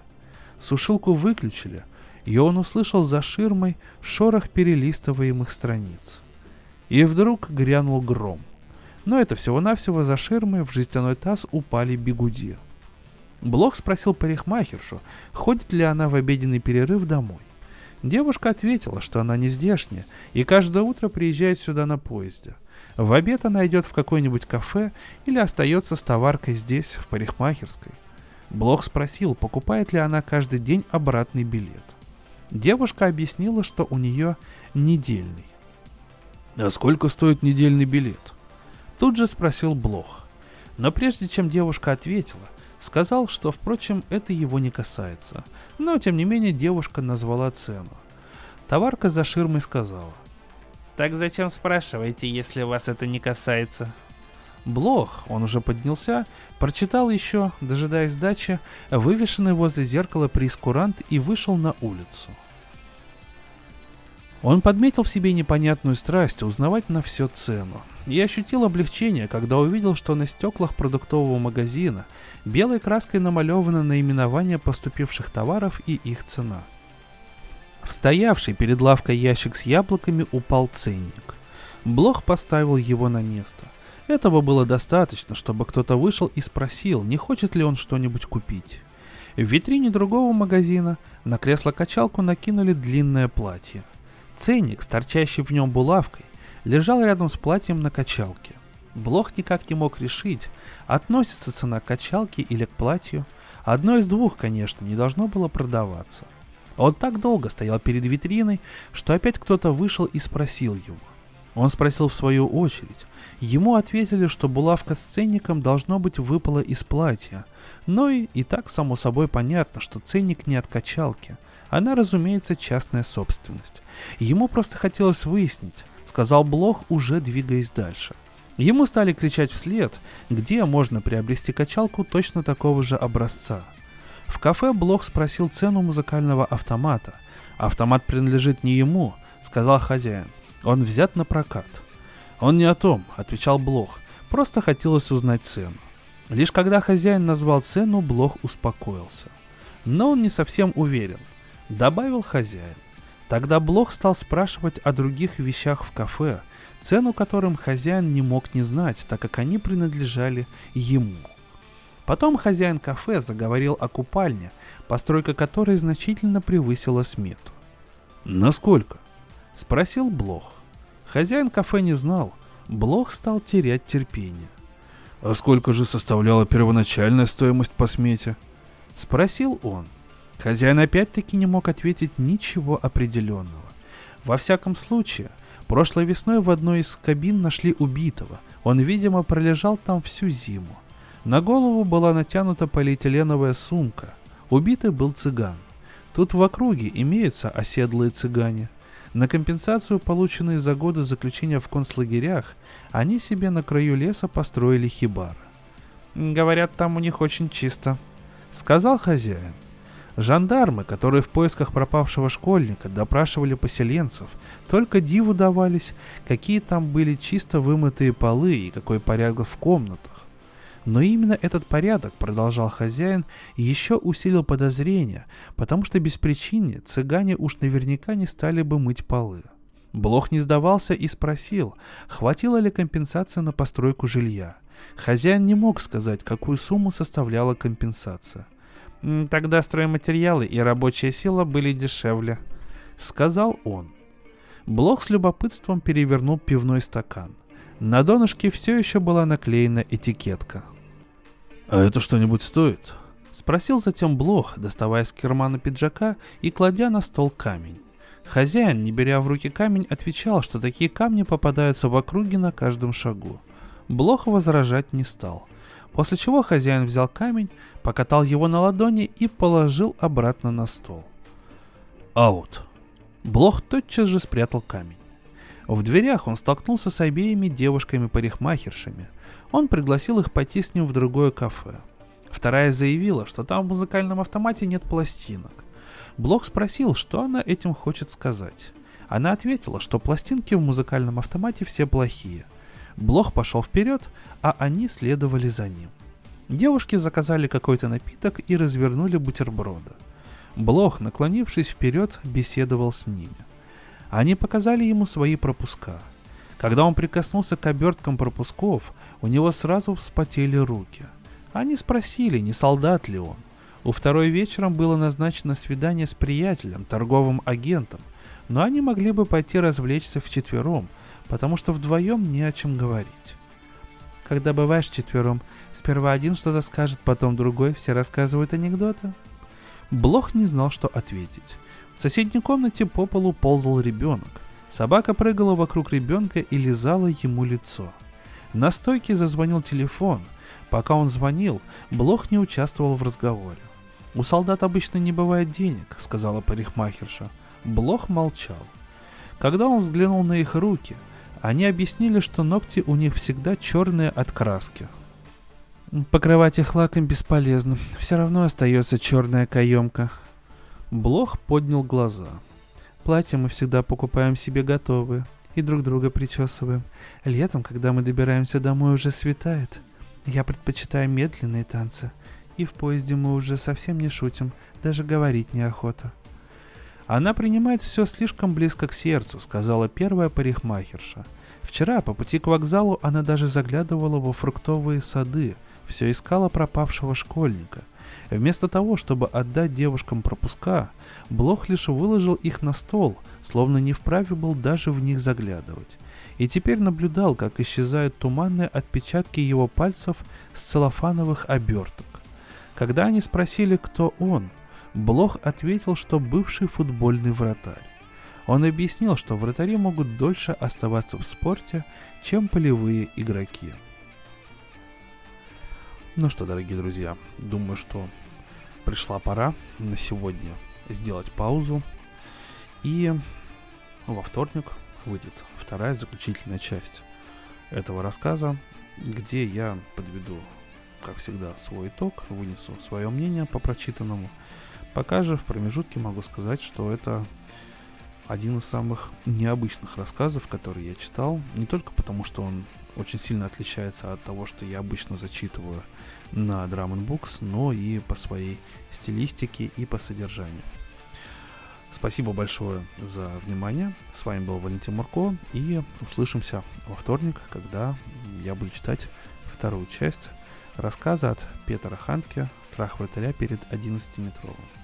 Сушилку выключили, и он услышал за ширмой шорох перелистываемых страниц. И вдруг грянул гром но это всего-навсего за ширмой в жестяной таз упали бигуди. Блок спросил парикмахершу, ходит ли она в обеденный перерыв домой. Девушка ответила, что она не здешняя и каждое утро приезжает сюда на поезде. В обед она идет в какое-нибудь кафе или остается с товаркой здесь, в парикмахерской. Блок спросил, покупает ли она каждый день обратный билет. Девушка объяснила, что у нее недельный. «А сколько стоит недельный билет?» Тут же спросил Блох. Но прежде чем девушка ответила, сказал, что, впрочем, это его не касается. Но, тем не менее, девушка назвала цену. Товарка за ширмой сказала. «Так зачем спрашиваете, если вас это не касается?» Блох, он уже поднялся, прочитал еще, дожидаясь сдачи, вывешенный возле зеркала прескурант и вышел на улицу. Он подметил в себе непонятную страсть узнавать на все цену. И ощутил облегчение, когда увидел, что на стеклах продуктового магазина белой краской намалевано наименование поступивших товаров и их цена. В стоявший перед лавкой ящик с яблоками упал ценник. Блох поставил его на место. Этого было достаточно, чтобы кто-то вышел и спросил, не хочет ли он что-нибудь купить. В витрине другого магазина на кресло-качалку накинули длинное платье. Ценник с торчащей в нем булавкой лежал рядом с платьем на качалке. Блох никак не мог решить, относится цена к качалке или к платью. Одно из двух, конечно, не должно было продаваться. Он так долго стоял перед витриной, что опять кто-то вышел и спросил его. Он спросил в свою очередь. Ему ответили, что булавка с ценником должно быть выпала из платья. Но и, и так само собой понятно, что ценник не от качалки. Она, разумеется, частная собственность. Ему просто хотелось выяснить, сказал Блох, уже двигаясь дальше. Ему стали кричать вслед, где можно приобрести качалку точно такого же образца. В кафе Блох спросил цену музыкального автомата. Автомат принадлежит не ему, сказал хозяин. Он взят на прокат. Он не о том, отвечал Блох. Просто хотелось узнать цену. Лишь когда хозяин назвал цену, Блох успокоился. Но он не совсем уверен. Добавил хозяин. Тогда Блох стал спрашивать о других вещах в кафе, цену которым хозяин не мог не знать, так как они принадлежали ему. Потом хозяин кафе заговорил о купальне, постройка которой значительно превысила смету. «Насколько?» – спросил Блох. Хозяин кафе не знал. Блох стал терять терпение. «А сколько же составляла первоначальная стоимость по смете?» – спросил он. – Хозяин опять-таки не мог ответить ничего определенного. Во всяком случае, прошлой весной в одной из кабин нашли убитого. Он, видимо, пролежал там всю зиму. На голову была натянута полиэтиленовая сумка. Убитый был цыган. Тут в округе имеются оседлые цыгане. На компенсацию, полученные за годы заключения в концлагерях, они себе на краю леса построили хибар. «Говорят, там у них очень чисто», — сказал хозяин. Жандармы, которые в поисках пропавшего школьника допрашивали поселенцев, только диву давались, какие там были чисто вымытые полы и какой порядок в комнатах. Но именно этот порядок, продолжал хозяин, еще усилил подозрения, потому что без причины цыгане уж наверняка не стали бы мыть полы. Блох не сдавался и спросил, хватило ли компенсации на постройку жилья. Хозяин не мог сказать, какую сумму составляла компенсация. «Тогда стройматериалы и рабочая сила были дешевле», — сказал он. Блох с любопытством перевернул пивной стакан. На донышке все еще была наклеена этикетка. «А это что-нибудь стоит?» — спросил затем Блох, доставая из кармана пиджака и кладя на стол камень. Хозяин, не беря в руки камень, отвечал, что такие камни попадаются в округе на каждом шагу. Блох возражать не стал. После чего хозяин взял камень, покатал его на ладони и положил обратно на стол. «Аут!» Блох тотчас же спрятал камень. В дверях он столкнулся с обеими девушками-парикмахершами. Он пригласил их пойти с ним в другое кафе. Вторая заявила, что там в музыкальном автомате нет пластинок. Блок спросил, что она этим хочет сказать. Она ответила, что пластинки в музыкальном автомате все плохие. Блох пошел вперед, а они следовали за ним. Девушки заказали какой-то напиток и развернули бутерброды. Блох, наклонившись вперед, беседовал с ними. Они показали ему свои пропуска. Когда он прикоснулся к оберткам пропусков, у него сразу вспотели руки. Они спросили, не солдат ли он. У второй вечером было назначено свидание с приятелем, торговым агентом, но они могли бы пойти развлечься вчетвером, потому что вдвоем не о чем говорить. Когда бываешь четвером, сперва один что-то скажет, потом другой, все рассказывают анекдоты. Блох не знал, что ответить. В соседней комнате по полу ползал ребенок. Собака прыгала вокруг ребенка и лизала ему лицо. На стойке зазвонил телефон. Пока он звонил, Блох не участвовал в разговоре. «У солдат обычно не бывает денег», — сказала парикмахерша. Блох молчал. Когда он взглянул на их руки, они объяснили, что ногти у них всегда черные от краски. Покрывать их лаком бесполезно, все равно остается черная каемка. Блох поднял глаза. Платья мы всегда покупаем себе готовые и друг друга причесываем. Летом, когда мы добираемся домой, уже светает. Я предпочитаю медленные танцы — и в поезде мы уже совсем не шутим, даже говорить неохота. Она принимает все слишком близко к сердцу, сказала первая парикмахерша. Вчера по пути к вокзалу она даже заглядывала во фруктовые сады, все искала пропавшего школьника. Вместо того, чтобы отдать девушкам пропуска, Блох лишь выложил их на стол, словно не вправе был даже в них заглядывать. И теперь наблюдал, как исчезают туманные отпечатки его пальцев с целлофановых оберток. Когда они спросили, кто он, Блох ответил, что бывший футбольный вратарь. Он объяснил, что вратари могут дольше оставаться в спорте, чем полевые игроки. Ну что, дорогие друзья, думаю, что пришла пора на сегодня сделать паузу. И во вторник выйдет вторая заключительная часть этого рассказа, где я подведу как всегда, свой итог, вынесу свое мнение по прочитанному. Пока же в промежутке могу сказать, что это один из самых необычных рассказов, которые я читал, не только потому, что он очень сильно отличается от того, что я обычно зачитываю на Drum Books, но и по своей стилистике и по содержанию. Спасибо большое за внимание. С вами был Валентин Мурко. И услышимся во вторник, когда я буду читать вторую часть рассказа от Петра Хантке «Страх вратаря перед 11-метровым».